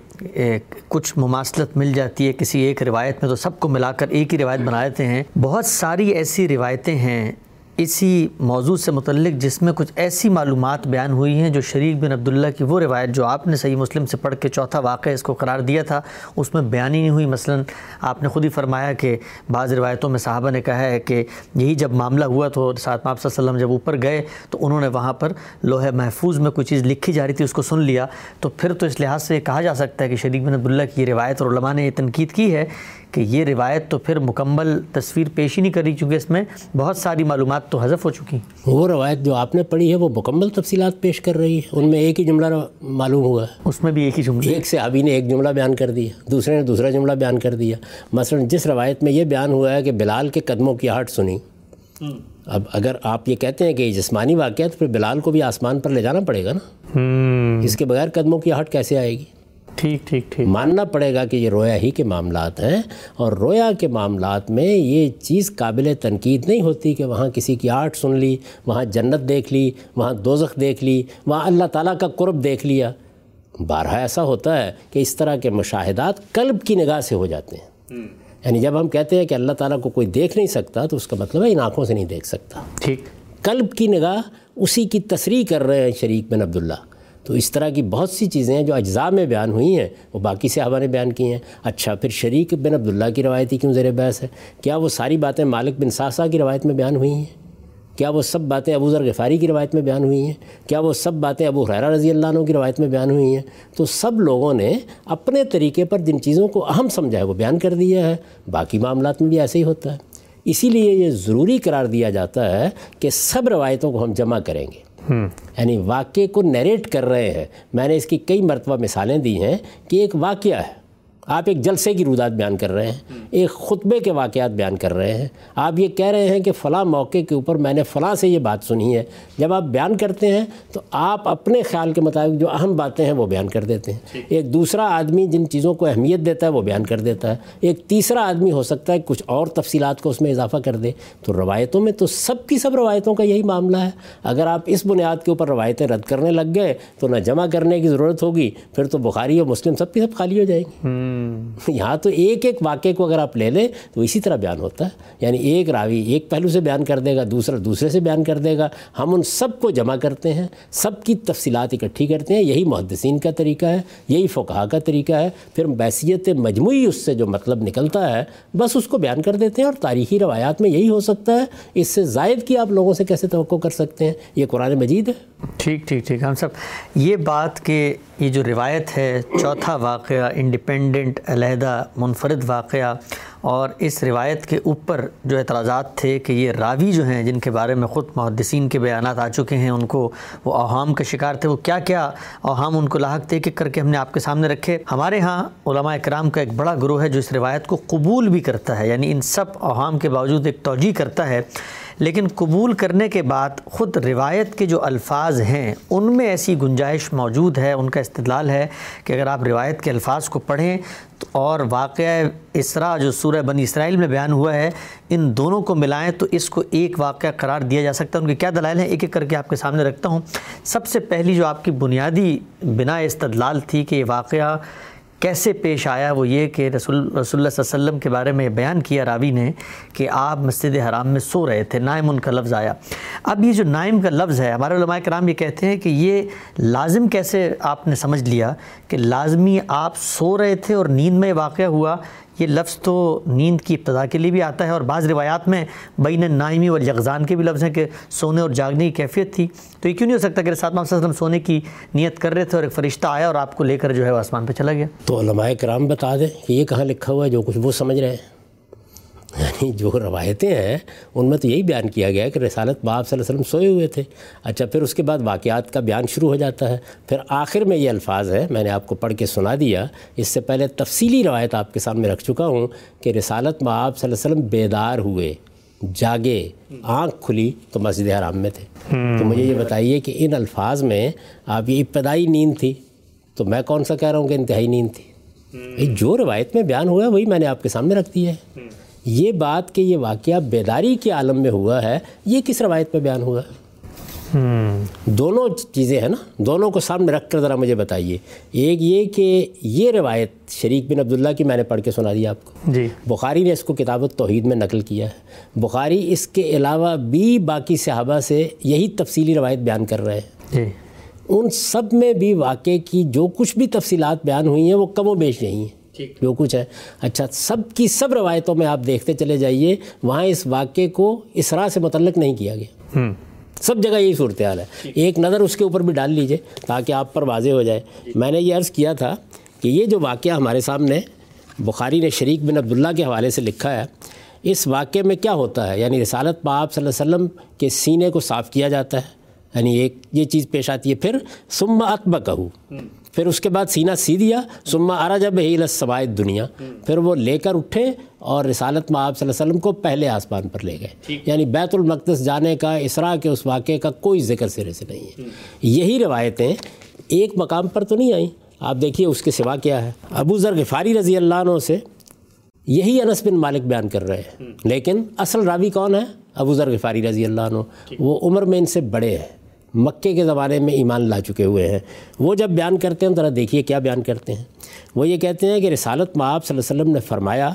کچھ مماثلت مل جاتی ہے کسی ایک روایت میں تو سب کو ملا کر ایک ہی روایت بنا لیتے ہیں۔ بہت ساری ایسی روایتیں ہیں اسی موضوع سے متعلق جس میں کچھ ایسی معلومات بیان ہوئی ہیں جو شریک بن عبداللہ کی وہ روایت جو آپ نے صحیح مسلم سے پڑھ کے چوتھا واقعہ اس کو قرار دیا تھا، اس میں بیان ہی نہیں ہوئی۔ مثلا آپ نے خود ہی فرمایا کہ بعض روایتوں میں صحابہ نے کہا ہے کہ یہی جب معاملہ ہوا تو ساتھ آپ صلی اللہ علیہ وسلم جب اوپر گئے تو انہوں نے وہاں پر لوہے محفوظ میں کوئی چیز لکھی جا رہی تھی، اس کو سن لیا۔ تو پھر تو اس لحاظ سے کہا جا سکتا ہے کہ شریک بن عبداللہ کی یہ روایت اور علماء نے یہ تنقید کی ہے کہ یہ روایت تو پھر مکمل تصویر پیش ہی نہیں کری چونکہ اس میں بہت ساری معلومات تو حذف ہو چکی ہیں۔ وہ روایت جو آپ نے پڑھی ہے وہ مکمل تفصیلات پیش کر رہی ہے۔ ان میں ایک ہی جملہ معلوم ہوا ہے۔ اس میں بھی ایک ہی جملہ۔ ایک سے ابھی نے ایک جملہ بیان کر دیا دوسرے نے دوسرا جملہ بیان کر دیا۔ مثلا جس روایت میں یہ بیان ہوا ہے کہ بلال کے قدموں کی آہٹ سنی۔ اب اگر آپ یہ کہتے ہیں کہ یہ جسمانی واقعہ تو پھر بلال کو بھی آسمان پر لے جانا پڑے گا نا۔ اس کے بغیر قدموں کی آہٹ کیسے آئے گی؟ ٹھیک ٹھیک ٹھیک۔ ماننا پڑے گا کہ یہ رویا ہی کے معاملات ہیں اور رویا کے معاملات میں یہ چیز قابل تنقید نہیں ہوتی کہ وہاں کسی کی آرٹ سن لی وہاں جنت دیکھ لی وہاں دوزخ دیکھ لی وہاں اللہ تعالیٰ کا قرب دیکھ لیا۔ بارہا ایسا ہوتا ہے کہ اس طرح کے مشاہدات قلب کی نگاہ سے ہو جاتے ہیں۔ یعنی جب ہم کہتے ہیں کہ اللہ تعالیٰ کو کوئی دیکھ نہیں سکتا تو اس کا مطلب ہے ان آنکھوں سے نہیں دیکھ سکتا۔ ٹھیک۔ قلب کی نگاہ اسی کی تصریح کر رہے ہیں شریک بن عبداللہ۔ تو اس طرح کی بہت سی چیزیں ہیں جو اجزاء میں بیان ہوئی ہیں، وہ باقی صحابہ نے بیان کی ہیں۔ اچھا پھر شریک بن عبداللہ کی روایتی کیوں زیر بحث ہے؟ کیا وہ ساری باتیں مالک بن ساسا کی روایت میں بیان ہوئی ہیں؟ کیا وہ سب باتیں ابو ذر غفاری کی روایت میں بیان ہوئی ہیں؟ کیا وہ سب باتیں ابو حیرہ رضی اللہ عنہ کی روایت میں بیان ہوئی ہیں؟ تو سب لوگوں نے اپنے طریقے پر جن چیزوں کو اہم سمجھا ہے، وہ بیان کر دیا ہے۔ باقی معاملات میں بھی ایسے ہی ہوتا ہے۔ اسی لیے یہ ضروری قرار دیا جاتا ہے کہ سب روایتوں کو ہم جمع کریں گے۔ یعنی واقعے کو نیریٹ کر رہے ہیں۔ میں نے اس کی کئی مرتبہ مثالیں دی ہیں کہ ایک واقعہ ہے۔ آپ ایک جلسے کی رودات بیان کر رہے ہیں ایک خطبے کے واقعات بیان کر رہے ہیں۔ آپ یہ کہہ رہے ہیں کہ فلاں موقع کے اوپر میں نے فلاں سے یہ بات سنی ہے۔ جب آپ بیان کرتے ہیں تو آپ اپنے خیال کے مطابق جو اہم باتیں ہیں وہ بیان کر دیتے ہیں۔ ایک دوسرا آدمی جن چیزوں کو اہمیت دیتا ہے وہ بیان کر دیتا ہے۔ ایک تیسرا آدمی ہو سکتا ہے کچھ اور تفصیلات کو اس میں اضافہ کر دے۔ تو روایتوں میں تو سب کی سب روایتوں کا یہی معاملہ ہے۔ اگر آپ اس بنیاد کے اوپر روایتیں رد کرنے لگ گئے تو نہ جمع کرنے کی ضرورت ہوگی پھر تو بخاری اور مسلم سب کی سب خالی ہو جائیں گی۔ یہاں تو ایک ایک واقعے کو اگر آپ لے لیں تو اسی طرح بیان ہوتا ہے۔ یعنی ایک راوی ایک پہلو سے بیان کر دے گا، دوسرا دوسرے سے بیان کر دے گا۔ ہم ان سب کو جمع کرتے ہیں، سب کی تفصیلات اکٹھی کرتے ہیں۔ یہی محدثین کا طریقہ ہے، یہی فقہ کا طریقہ ہے۔ پھر بیسیت مجموعی اس سے جو مطلب نکلتا ہے، بس اس کو بیان کر دیتے ہیں اور تاریخی روایات میں یہی ہو سکتا ہے۔ اس سے زائد کی آپ لوگوں سے کیسے توقع کر سکتے ہیں۔ یہ قرآن مجید ہے۔ ٹھیک ٹھیک ٹھیک۔ ہم سب، یہ بات کہ یہ جو روایت ہے، چوتھا واقعہ انڈیپینڈنٹ علیحدہ، منفرد واقعہ، اور اس روایت کے اوپر جو اعتراضات تھے کہ یہ راوی جو ہیں، جن کے بارے میں خود محدثین کے بیانات آ چکے ہیں، ان کو وہ اوہام کا شکار تھے، وہ کیا کیا اوہام ان کو لاحق تھے کہ کر کے ہم نے آپ کے سامنے رکھے۔ ہمارے ہاں علماء اکرام کا ایک بڑا گروہ ہے جو اس روایت کو قبول بھی کرتا ہے یعنی ان سب اوہام کے باوجود ایک توجہ کرتا ہے لیکن قبول کرنے کے بعد خود روایت کے جو الفاظ ہیں، ان میں ایسی گنجائش موجود ہے، ان کا استدلال ہے کہ اگر آپ روایت کے الفاظ کو پڑھیں اور واقعہ اسرا جو سورہ بنی اسرائیل میں بیان ہوا ہے، ان دونوں کو ملائیں تو اس کو ایک واقعہ قرار دیا جا سکتا ہے۔ ان کے کیا دلائل ہیں؟ ایک ایک کر کے آپ کے سامنے رکھتا ہوں۔ سب سے پہلی جو آپ کی بنیادی بنا استدلال تھی کہ یہ واقعہ کیسے پیش آیا وہ یہ کہ رسول رسول اللہ صلی اللہ علیہ وسلم کے بارے میں بیان کیا راوی نے کہ آپ مسجد حرام میں سو رہے تھے، نائم ان کا لفظ آیا۔ اب یہ جو نائم کا لفظ ہے، ہمارے علماء کرام یہ کہتے ہیں کہ یہ لازم کیسے آپ نے سمجھ لیا کہ لازمی آپ سو رہے تھے اور نیند میں واقع ہوا یہ لفظ تو نیند کی ابتدا کے لیے بھی آتا ہے اور بعض روایات میں بین نائمی و یغزان کے بھی لفظ ہیں کہ سونے اور جاگنے کی کیفیت تھی۔ تو یہ کیوں نہیں ہو سکتا کہ ساتھ وسلم سونے کی نیت کر رہے تھے اور ایک فرشتہ آیا اور آپ کو لے کر جو ہے وہ آسمان پہ چلا گیا؟ تو علماء کرام بتا دیں کہ یہ کہاں لکھا ہوا ہے جو کچھ وہ سمجھ رہے ہیں۔ یعنی جو روایتیں ہیں ان میں تو یہی بیان کیا گیا ہے کہ رسالت باپ صلی اللہ علیہ وسلم سوئے ہوئے تھے۔ اچھا پھر اس کے بعد واقعات کا بیان شروع ہو جاتا ہے۔ پھر آخر میں یہ الفاظ ہے میں نے آپ کو پڑھ کے سنا دیا۔ اس سے پہلے تفصیلی روایت آپ کے سامنے رکھ چکا ہوں کہ رسالت باپ صلی اللہ علیہ وسلم بیدار ہوئے جاگے آنکھ کھلی تو مسجد حرام میں تھے۔ تو مجھے یہ بتائیے کہ ان الفاظ میں آپ یہ ابتدائی نیند تھی۔ تو میں کون سا کہہ رہا ہوں کہ انتہائی نیند تھی؟ جو روایت میں بیان ہوا ہے وہی میں نے آپ کے سامنے رکھ دیا ہے۔ یہ بات کہ یہ واقعہ بیداری کے عالم میں ہوا ہے یہ کس روایت میں بیان ہوا ہے؟ دونوں چیزیں ہیں نا دونوں کو سامنے رکھ کر ذرا مجھے بتائیے۔ ایک یہ کہ یہ روایت شریک بن عبداللہ کی میں نے پڑھ کے سنا دیا آپ کو۔ جی۔ بخاری نے اس کو کتاب توحید میں نقل کیا ہے۔ بخاری اس کے علاوہ بھی باقی صحابہ سے یہی تفصیلی روایت بیان کر رہے ہیں۔ جی۔ ان سب میں بھی واقعے کی جو کچھ بھی تفصیلات بیان ہوئی ہیں وہ کم و بیش نہیں ہیں۔ جو کچھ ہے۔ اچھا سب کی سب روایتوں میں آپ دیکھتے چلے جائیے وہاں اس واقعے کو اسرا سے متعلق نہیں کیا گیا۔ سب جگہ یہی صورتحال ہے۔ ایک نظر اس کے اوپر بھی ڈال لیجیے تاکہ آپ پر واضح ہو جائے۔ میں نے یہ عرض کیا تھا کہ یہ جو واقعہ ہمارے سامنے بخاری نے شریک بن عبداللہ کے حوالے سے لکھا ہے اس واقعے میں کیا ہوتا ہے؟ یعنی رسالت پاپ صلی اللہ علیہ وسلم کے سینے کو صاف کیا جاتا ہے یعنی ایک یہ چیز پیش آتی ہے پھر سما اتبا کہو پھر اس کے بعد سینہ سی دیا سما آرا جب ہی لسوائد دنیا پھر وہ لے کر اٹھے اور رسالت میں آپ صلی اللہ علیہ وسلم کو پہلے آسمان پر لے گئے۔ یعنی بیت المقدس جانے کا اسرا کے اس واقعے کا کوئی ذکر سرے سے نہیں ہے۔ یہی روایتیں ایک مقام پر تو نہیں آئیں۔ آپ دیکھیے اس کے سوا کیا ہے۔ ابو ذر غفاری رضی اللہ عنہ سے یہی انس بن مالک بیان کر رہے ہیں۔ لیکن اصل راوی کون ہے؟ ابو ذر غفاری رضی اللہ عنہ۔ وہ عمر میں ان سے بڑے ہیں۔ مکے کے زمانے میں ایمان لا چکے ہوئے ہیں۔ وہ جب بیان کرتے ہیں ذرا دیکھیے کیا بیان کرتے ہیں۔ وہ یہ کہتے ہیں کہ رسالت میں آپ صلی اللہ علیہ وسلم نے فرمایا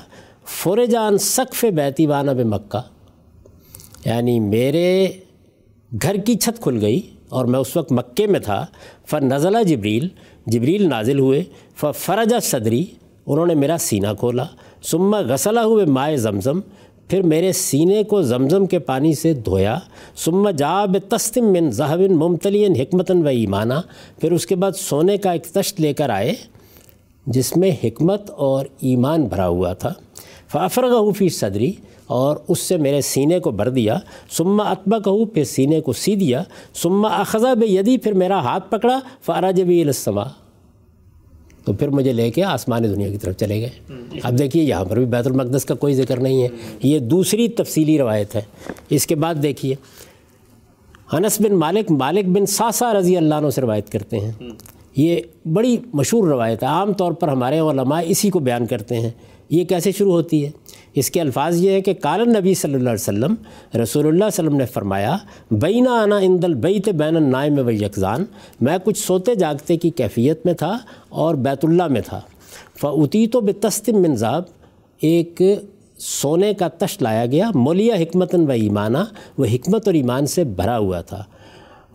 فور جان سقف بیتی بانہ بے مکہ یعنی میرے گھر کی چھت کھل گئی اور میں اس وقت مکے میں تھا۔ فر نزلہ جبریل جبریل نازل ہوئے۔ ف فرجہ صدری انہوں نے میرا سینہ کھولا۔ سما غسلہ ہوئے مائع زمزم۔ پھر میرے سینے کو زمزم کے پانی سے دھویا سما جاب تستم من ذہبن ممتلین حکمتاً و ایمانہ پھر اس کے بعد سونے کا ایک تشت لے کر آئے، جس میں حکمت اور ایمان بھرا ہوا تھا۔ فافرغ فی صدری، اور اس سے میرے سینے کو بھر دیا۔ سما اتبا کہو پھر سینے کو سی دیا۔ سما اخذہ بے یدی پھر میرا ہاتھ پکڑا فاراج بھی السما۔ تو پھر مجھے لے کے آسمان دنیا کی طرف چلے گئے۔ اب دیکھیے یہاں پر بھی بیت المقدس کا کوئی ذکر نہیں ہے۔ یہ دوسری تفصیلی روایت ہے۔ اس کے بعد دیکھیے۔ انس بن مالک مالک بن ساسا رضی اللہ عنہ سے روایت کرتے ہیں۔ یہ بڑی مشہور روایت ہے۔ عام طور پر ہمارے علماء اسی کو بیان کرتے ہیں۔ یہ کیسے شروع ہوتی ہے؟ اس کے الفاظ یہ ہیں کہ کالن نبی صلی اللہ علیہ وسلم، رسول اللہ علیہ وسلم نے فرمایا بینا آنا اندل بیت بین النائم و یکزان میں کچھ سوتے جاگتے کی کیفیت میں تھا اور بیت اللہ میں تھا۔ فعتی تو بے تستم منظاب ایک سونے کا تش لایا گیا مولیا حکمتاً و ایمانہ وہ حکمت اور ایمان سے بھرا ہوا تھا۔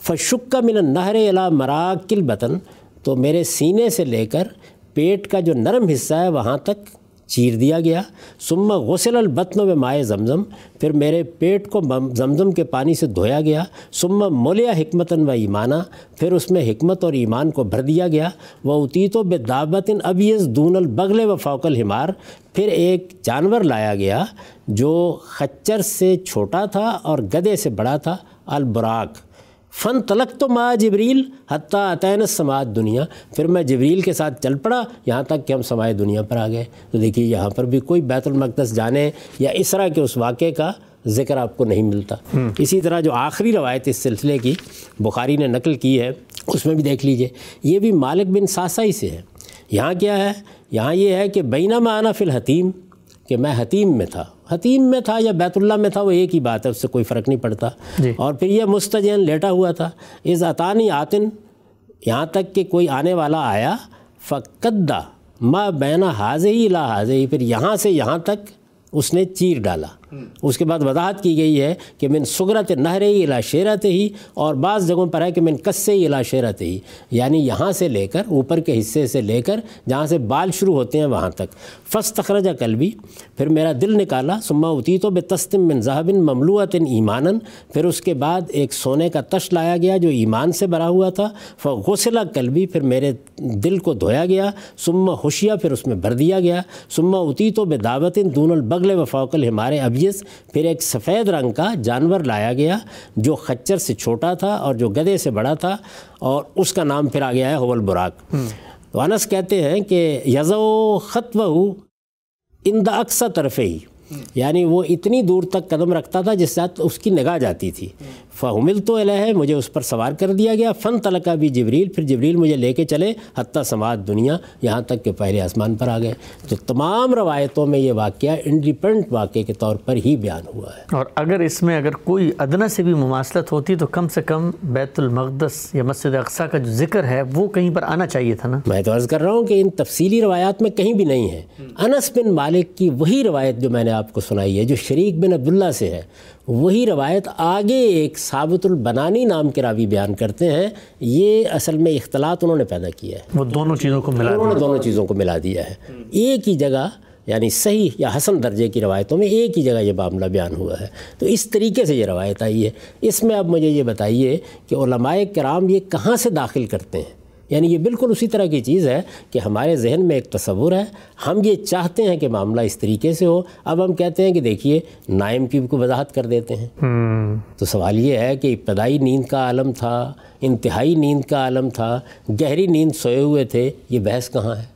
فشکہ من نہر علا مراکل بطن تو میرے سینے سے لے کر پیٹ کا جو نرم حصہ ہے، وہاں تک چیر دیا گیا۔ سما غسل البتن و مائع زمزم۔ پھر میرے پیٹ کو زمزم کے پانی سے دھویا گیا۔ سما مولیا حکمتاً و ایمانہ پھر اس میں حکمت اور ایمان کو بھر دیا گیا۔ وہ اتیت و بے دعوتن ابیز دون البغل و فوق الحمار۔ پھر ایک جانور لایا گیا جو خچر سے چھوٹا تھا اور گدے سے بڑا تھا البراک فن تلک تو ماں جبریل حتیٰ عطین سماعت دنیا پھر میں جبریل کے ساتھ چل پڑا یہاں تک کہ ہم سماعت دنیا پر آ گئے۔ تو دیکھیے یہاں پر بھی کوئی بیت المقدس جانے یا اس طرح کے اس واقعے کا ذکر آپ کو نہیں ملتا۔ اسی طرح جو آخری روایت اس سلسلے کی بخاری نے نقل کی ہے اس میں بھی دیکھ لیجیے۔ یہ بھی مالک بن ساسائی سے ہے۔ یہاں کیا ہے؟ یہاں یہ ہے کہ بینہ آنا فی الحتیم کہ میں حتیم میں تھا۔ حتیم میں تھا یا بیت اللہ میں تھا وہ ایک ہی بات ہے اس سے کوئی فرق نہیں پڑتا۔ جی۔ اور پھر یہ مستجین لیٹا ہوا تھا۔ اس عطانی آتن یہاں تک کہ کوئی آنے والا آیا فقدہ ما بینا حاض ہی لا حاض ہی پھر یہاں سے یہاں تک اس نے چیر ڈالا۔ اس کے بعد وضاحت کی گئی ہے کہ من سگرت نہر ہی الا شیرت ہی، اور بعض جگہوں پر ہے کہ من کسے ہی الا شیرت ہی یعنی یہاں سے لے کر اوپر کے حصے سے لے کر جہاں سے بال شروع ہوتے ہیں وہاں تک۔ فس تخرجہ کلبی پھر میرا دل نکالا سما اتی تو بے تستم من ذہبن مملوعت ایمانن پھر اس کے بعد ایک سونے کا تش لایا گیا جو ایمان سے بھرا ہوا تھا۔ غسلہ کلبی پھر میرے دل کو دھویا گیا سما ہوشیا پھر اس میں بھر دیا گیا۔ سما اتی تو بے دعوت دون البغل و فوقل ہمارے ابیس پھر ایک سفید رنگ کا جانور لایا گیا، جو خچر سے چھوٹا تھا اور جو گدے سے بڑا تھا، اور اس کا نام پھر آ گیا ہے حول براک انس کہتے ہیں کہ یزو خطو ان دا اکثر طرف ہی۔ یعنی وہ اتنی دور تک قدم رکھتا تھا جس ساتھ اس کی نگاہ جاتی تھی۔ فہمل تو الہ مجھے اس پر سوار کر دیا گیا۔ فن تلقہ بھی جبریل پھر جبریل مجھے لے کے چلے۔ حتیٰ سماعت دنیا یہاں تک کہ پہلے آسمان پر آ گئے۔ تو تمام روایتوں میں یہ واقعہ انڈیپینڈنٹ واقعے کے طور پر ہی بیان ہوا ہے۔ اور اگر اس میں اگر کوئی ادنا سے بھی مماثلت ہوتی تو کم سے کم بیت المقدس یا مسجد اقسا کا جو ذکر ہے وہ کہیں پر آنا چاہیے تھا نا؟ میں تو عرض کر رہا ہوں کہ ان تفصیلی روایات میں کہیں بھی نہیں ہے۔ انس بن مالک کی وہی روایت جو میں نے آپ کو سنائی ہے جو شریک بن عبداللہ سے ہے وہی روایت آگے ایک ثابت البنانی نام کے راوی بیان کرتے ہیں۔ یہ اصل میں اختلاط انہوں نے پیدا کیا ہے۔ وہ دونوں چیزوں کو ملا انہوں نے دونوں چیزوں کو ملا دیا ہے۔ ایک ہی جگہ یعنی صحیح یا حسن درجے کی روایتوں میں ایک ہی جگہ یہ معاملہ بیان ہوا ہے۔ تو اس طریقے سے یہ روایت آئی ہے۔ اس میں اب مجھے یہ بتائیے کہ علماء کرام یہ کہاں سے داخل کرتے ہیں؟ یعنی یہ بالکل اسی طرح کی چیز ہے کہ ہمارے ذہن میں ایک تصور ہے ہم یہ چاہتے ہیں کہ معاملہ اس طریقے سے ہو۔ اب ہم کہتے ہیں کہ دیکھیے نائم کی کو وضاحت کر دیتے ہیں۔ تو سوال یہ ہے کہ ابتدائی نیند کا عالم تھا انتہائی نیند کا عالم تھا گہری نیند سوئے ہوئے تھے یہ بحث کہاں ہے؟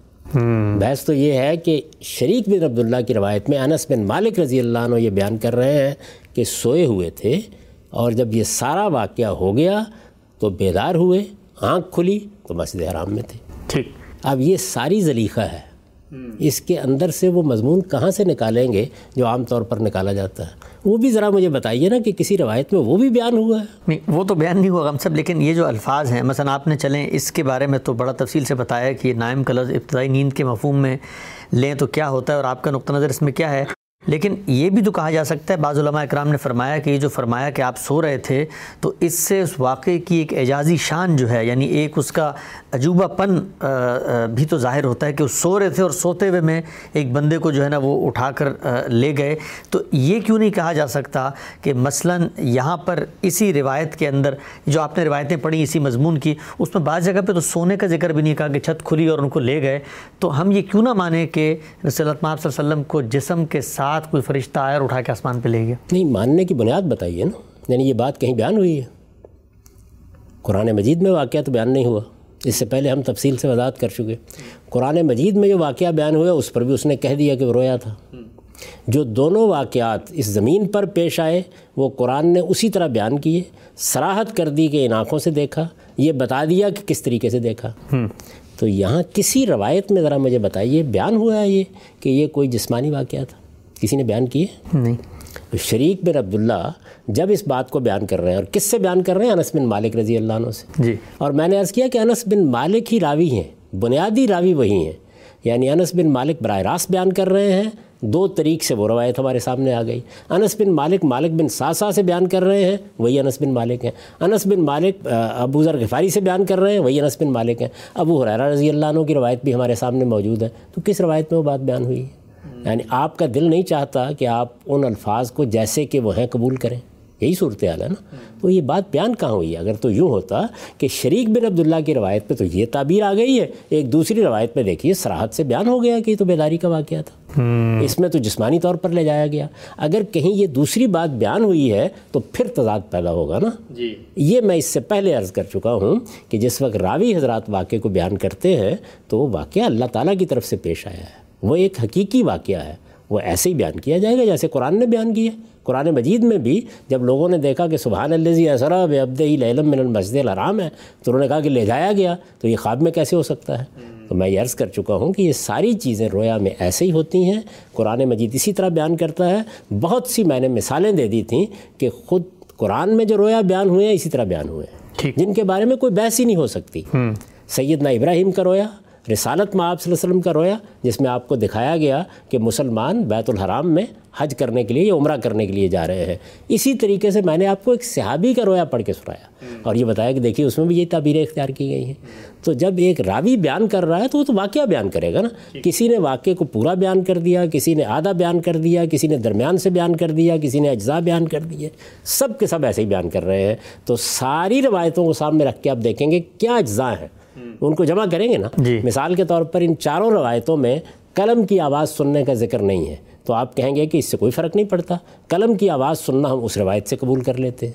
بحث تو یہ ہے کہ شریک بن عبداللہ کی روایت میں انس بن مالک رضی اللہ عنہ یہ بیان کر رہے ہیں کہ سوئے ہوئے تھے اور جب یہ سارا واقعہ ہو گیا تو بیدار ہوئے آنکھ کھلی تو مسجد حرام میں تھے۔ ٹھیک۔ اب یہ ساری زلیخہ ہے۔ اس کے اندر سے وہ مضمون کہاں سے نکالیں گے جو عام طور پر نکالا جاتا ہے؟ وہ بھی ذرا مجھے بتائیے نا کہ کسی روایت میں وہ بھی بیان ہوا ہے۔ نہیں وہ تو بیان نہیں ہوا ہم سب لیکن یہ جو الفاظ ہیں مثلا آپ نے چلیں اس کے بارے میں تو بڑا تفصیل سے بتایا کہ یہ نائم کا لفظ ابتدائی نیند کے مفہوم میں لیں تو کیا ہوتا ہے اور آپ کا نقطہ نظر اس میں کیا ہے؟ لیکن یہ بھی تو کہا جا سکتا ہے، بعض علماء اکرام نے فرمایا کہ یہ جو فرمایا کہ آپ سو رہے تھے، تو اس سے اس واقعے کی ایک اعجازی شان جو ہے یعنی ایک اس کا عجوبہ پن بھی تو ظاہر ہوتا ہے کہ وہ سو رہے تھے اور سوتے ہوئے میں ایک بندے کو جو ہے نا وہ اٹھا کر لے گئے۔ تو یہ کیوں نہیں کہا جا سکتا کہ مثلا یہاں پر اسی روایت کے اندر جو آپ نے روایتیں پڑھی، اسی مضمون کی، اس میں بعض جگہ پہ تو سونے کا ذکر بھی نہیں، کہا کہ چھت کھلی اور ان کو لے گئے۔ تو ہم یہ کیوں نہ مانیں کہ رسول اللہ صلی اللہ علیہ وسلم کو جسم کے ساتھ ساتھ کوئی فرشتہ آیا اور اٹھا کے آسمان پہ لے گیا۔ نہیں ماننے کی بنیاد بتائیے نا۔ یعنی یہ بات کہیں بیان ہوئی ہے۔ قرآن مجید میں واقعہ تو بیان نہیں ہوا۔ اس سے پہلے ہم تفصیل سے وضاحت کر چکے۔ قرآن مجید میں جو واقعہ بیان ہوا اس پر بھی اس نے کہہ دیا کہ وہ رویا تھا۔ جو دونوں واقعات اس زمین پر پیش آئے وہ قرآن نے اسی طرح بیان کیے۔ سراحت کر دی کہ ان آنکھوں سے دیکھا یہ بتا دیا کہ کس طریقے سے دیکھا۔ تو یہاں کسی روایت میں ذرا مجھے بتائیے بیان ہوا ہے یہ کہ یہ کوئی جسمانی واقعہ تھا؟ کسی نے بیان کیے نہیں۔ شریک بن عبداللہ جب اس بات کو بیان کر رہے ہیں اور کس سے بیان کر رہے ہیں؟ انس بن مالک رضی اللہ عنہ سے۔ جی۔ اور میں نے عرض کیا کہ انس بن مالک ہی راوی ہیں بنیادی راوی وہی ہیں۔ یعنی انس بن مالک براہ راست بیان کر رہے ہیں دو طریق سے وہ روایت ہمارے سامنے آ گئی۔ انس بن مالک مالک بن ساسا سے بیان کر رہے ہیں وہی انس بن مالک ہیں۔ انس بن مالک ابو ذر غفاری سے بیان کر رہے ہیں وہی انس بن مالک ہیں۔ ابو حریرہ رضی اللہ عنہ کی روایت بھی ہمارے سامنے موجود ہے۔ تو کس روایت میں وہ بات بیان ہوئی ہے؟ یعنی آپ کا دل نہیں چاہتا کہ آپ ان الفاظ کو جیسے کہ وہ ہیں قبول کریں۔ یہی صورتحال ہے نا۔ تو یہ بات بیان کہاں ہوئی ہے؟ اگر تو یوں ہوتا کہ شریک بن عبداللہ کی روایت پہ تو یہ تعبیر آ گئی ہے۔ ایک دوسری روایت پہ دیکھیے سراحت سے بیان ہو گیا کہ یہ تو بیداری کا واقعہ تھا۔ اس میں تو جسمانی طور پر لے جایا گیا۔ اگر کہیں یہ دوسری بات بیان ہوئی ہے تو پھر تضاد پیدا ہوگا نا۔ جی۔ یہ میں اس سے پہلے عرض کر چکا ہوں کہ جس وقت راوی حضرات واقعے کو بیان کرتے ہیں تو وہ واقعہ اللہ تعالیٰ کی طرف سے پیش آیا ہے۔ وہ ایک حقیقی واقعہ ہے۔ وہ ایسے ہی بیان کیا جائے گا جیسے قرآن نے بیان کیا قرآن مجید میں بھی جب لوگوں نے دیکھا کہ سبحان اللہ اسرا ابد ہی لم من المسجد الحرام ہے تو انہوں نے کہا کہ لے جایا گیا تو یہ خواب میں کیسے ہو سکتا ہے؟ تو میں یہ عرض کر چکا ہوں کہ یہ ساری چیزیں رویا میں ایسے ہی ہوتی ہیں۔ قرآن مجید اسی طرح بیان کرتا ہے۔ بہت سی میں نے مثالیں دے دی تھیں کہ خود قرآن میں جو رویا بیان ہوئے ہیں اسی طرح بیان ہوئے ہیں۔ جن کے بارے میں کوئی بحث ہی نہیں ہو سکتی۔ سیدنا ابراہیم کا رویا رسالت میں آپ صلی اللہ علیہ وسلم کا رویا، جس میں آپ کو دکھایا گیا کہ مسلمان بیت الحرام میں حج کرنے کے لیے یا عمرہ کرنے کے لیے جا رہے ہیں۔ اسی طریقے سے میں نے آپ کو ایک صحابی کا رویا پڑھ کے سنایا۔ اور یہ بتایا کہ دیکھیے، اس میں بھی یہ تعبیریں اختیار کی گئی ہیں۔ تو جب ایک راوی بیان کر رہا ہے تو وہ تو واقعہ بیان کرے گا نا۔ کسی نے واقعے کو پورا بیان کر دیا، کسی نے آدھا بیان کر دیا، کسی نے درمیان سے بیان کر دیا، کسی نے اجزاء بیان کر دیے۔ سب کے سب ایسے ہی بیان کر رہے ہیں۔ تو ساری روایتوں کو سامنے رکھ کے آپ دیکھیں گے کیا اجزاء ہیں۔ ان کو جمع کریں گے نا؟ جی۔ مثال کے طور پر ان چاروں روایتوں میں قلم کی آواز سننے کا ذکر نہیں ہے۔ تو آپ کہیں گے کہ اس سے کوئی فرق نہیں پڑتا۔ قلم کی آواز سننا ہم اس روایت سے قبول کر لیتے ہیں۔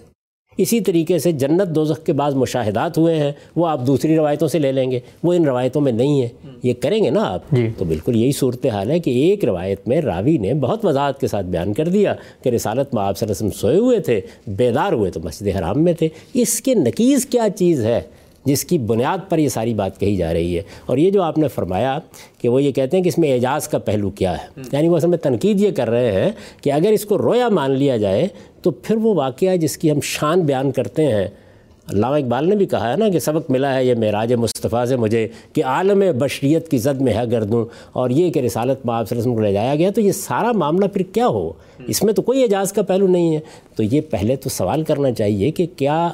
اسی طریقے سے جنت دوزخ کے بعض مشاہدات ہوئے ہیں وہ آپ دوسری روایتوں سے لے لیں گے۔ وہ ان روایتوں میں نہیں ہے۔ یہ کریں گے نا آپ؟ جی۔ تو بالکل یہی صورتحال ہے کہ ایک روایت میں راوی نے بہت وضاحت کے ساتھ بیان کر دیا کہ رسالت میں آپ صلی اللہ علیہ وسلم سوئے ہوئے تھے بیدار ہوئے تو مسجد حرام میں تھے۔ اس کے نقیز کیا چیز ہے؟ جس کی بنیاد پر یہ ساری بات کہی جا رہی ہے۔ اور یہ جو آپ نے فرمایا کہ وہ یہ کہتے ہیں کہ اس میں اعجاز کا پہلو کیا ہے۔ یعنی وہ اصل میں تنقید یہ کر رہے ہیں کہ اگر اس کو رویا مان لیا جائے تو پھر وہ واقعہ جس کی ہم شان بیان کرتے ہیں۔ علامہ اقبال نے بھی کہا ہے نا کہ سبق ملا ہے یہ معراج مصطفیٰ سے مجھے کہ عالم بشریت کی زد میں ہے گردوں۔ اور یہ کہ رسالت میں آپ صلی اللہ علیہ وسلم کو لے جایا گیا تو یہ سارا معاملہ پھر کیا ہو؟ اس میں تو کوئی اعجاز کا پہلو نہیں ہے۔ تو یہ پہلے تو سوال کرنا چاہیے کہ کیا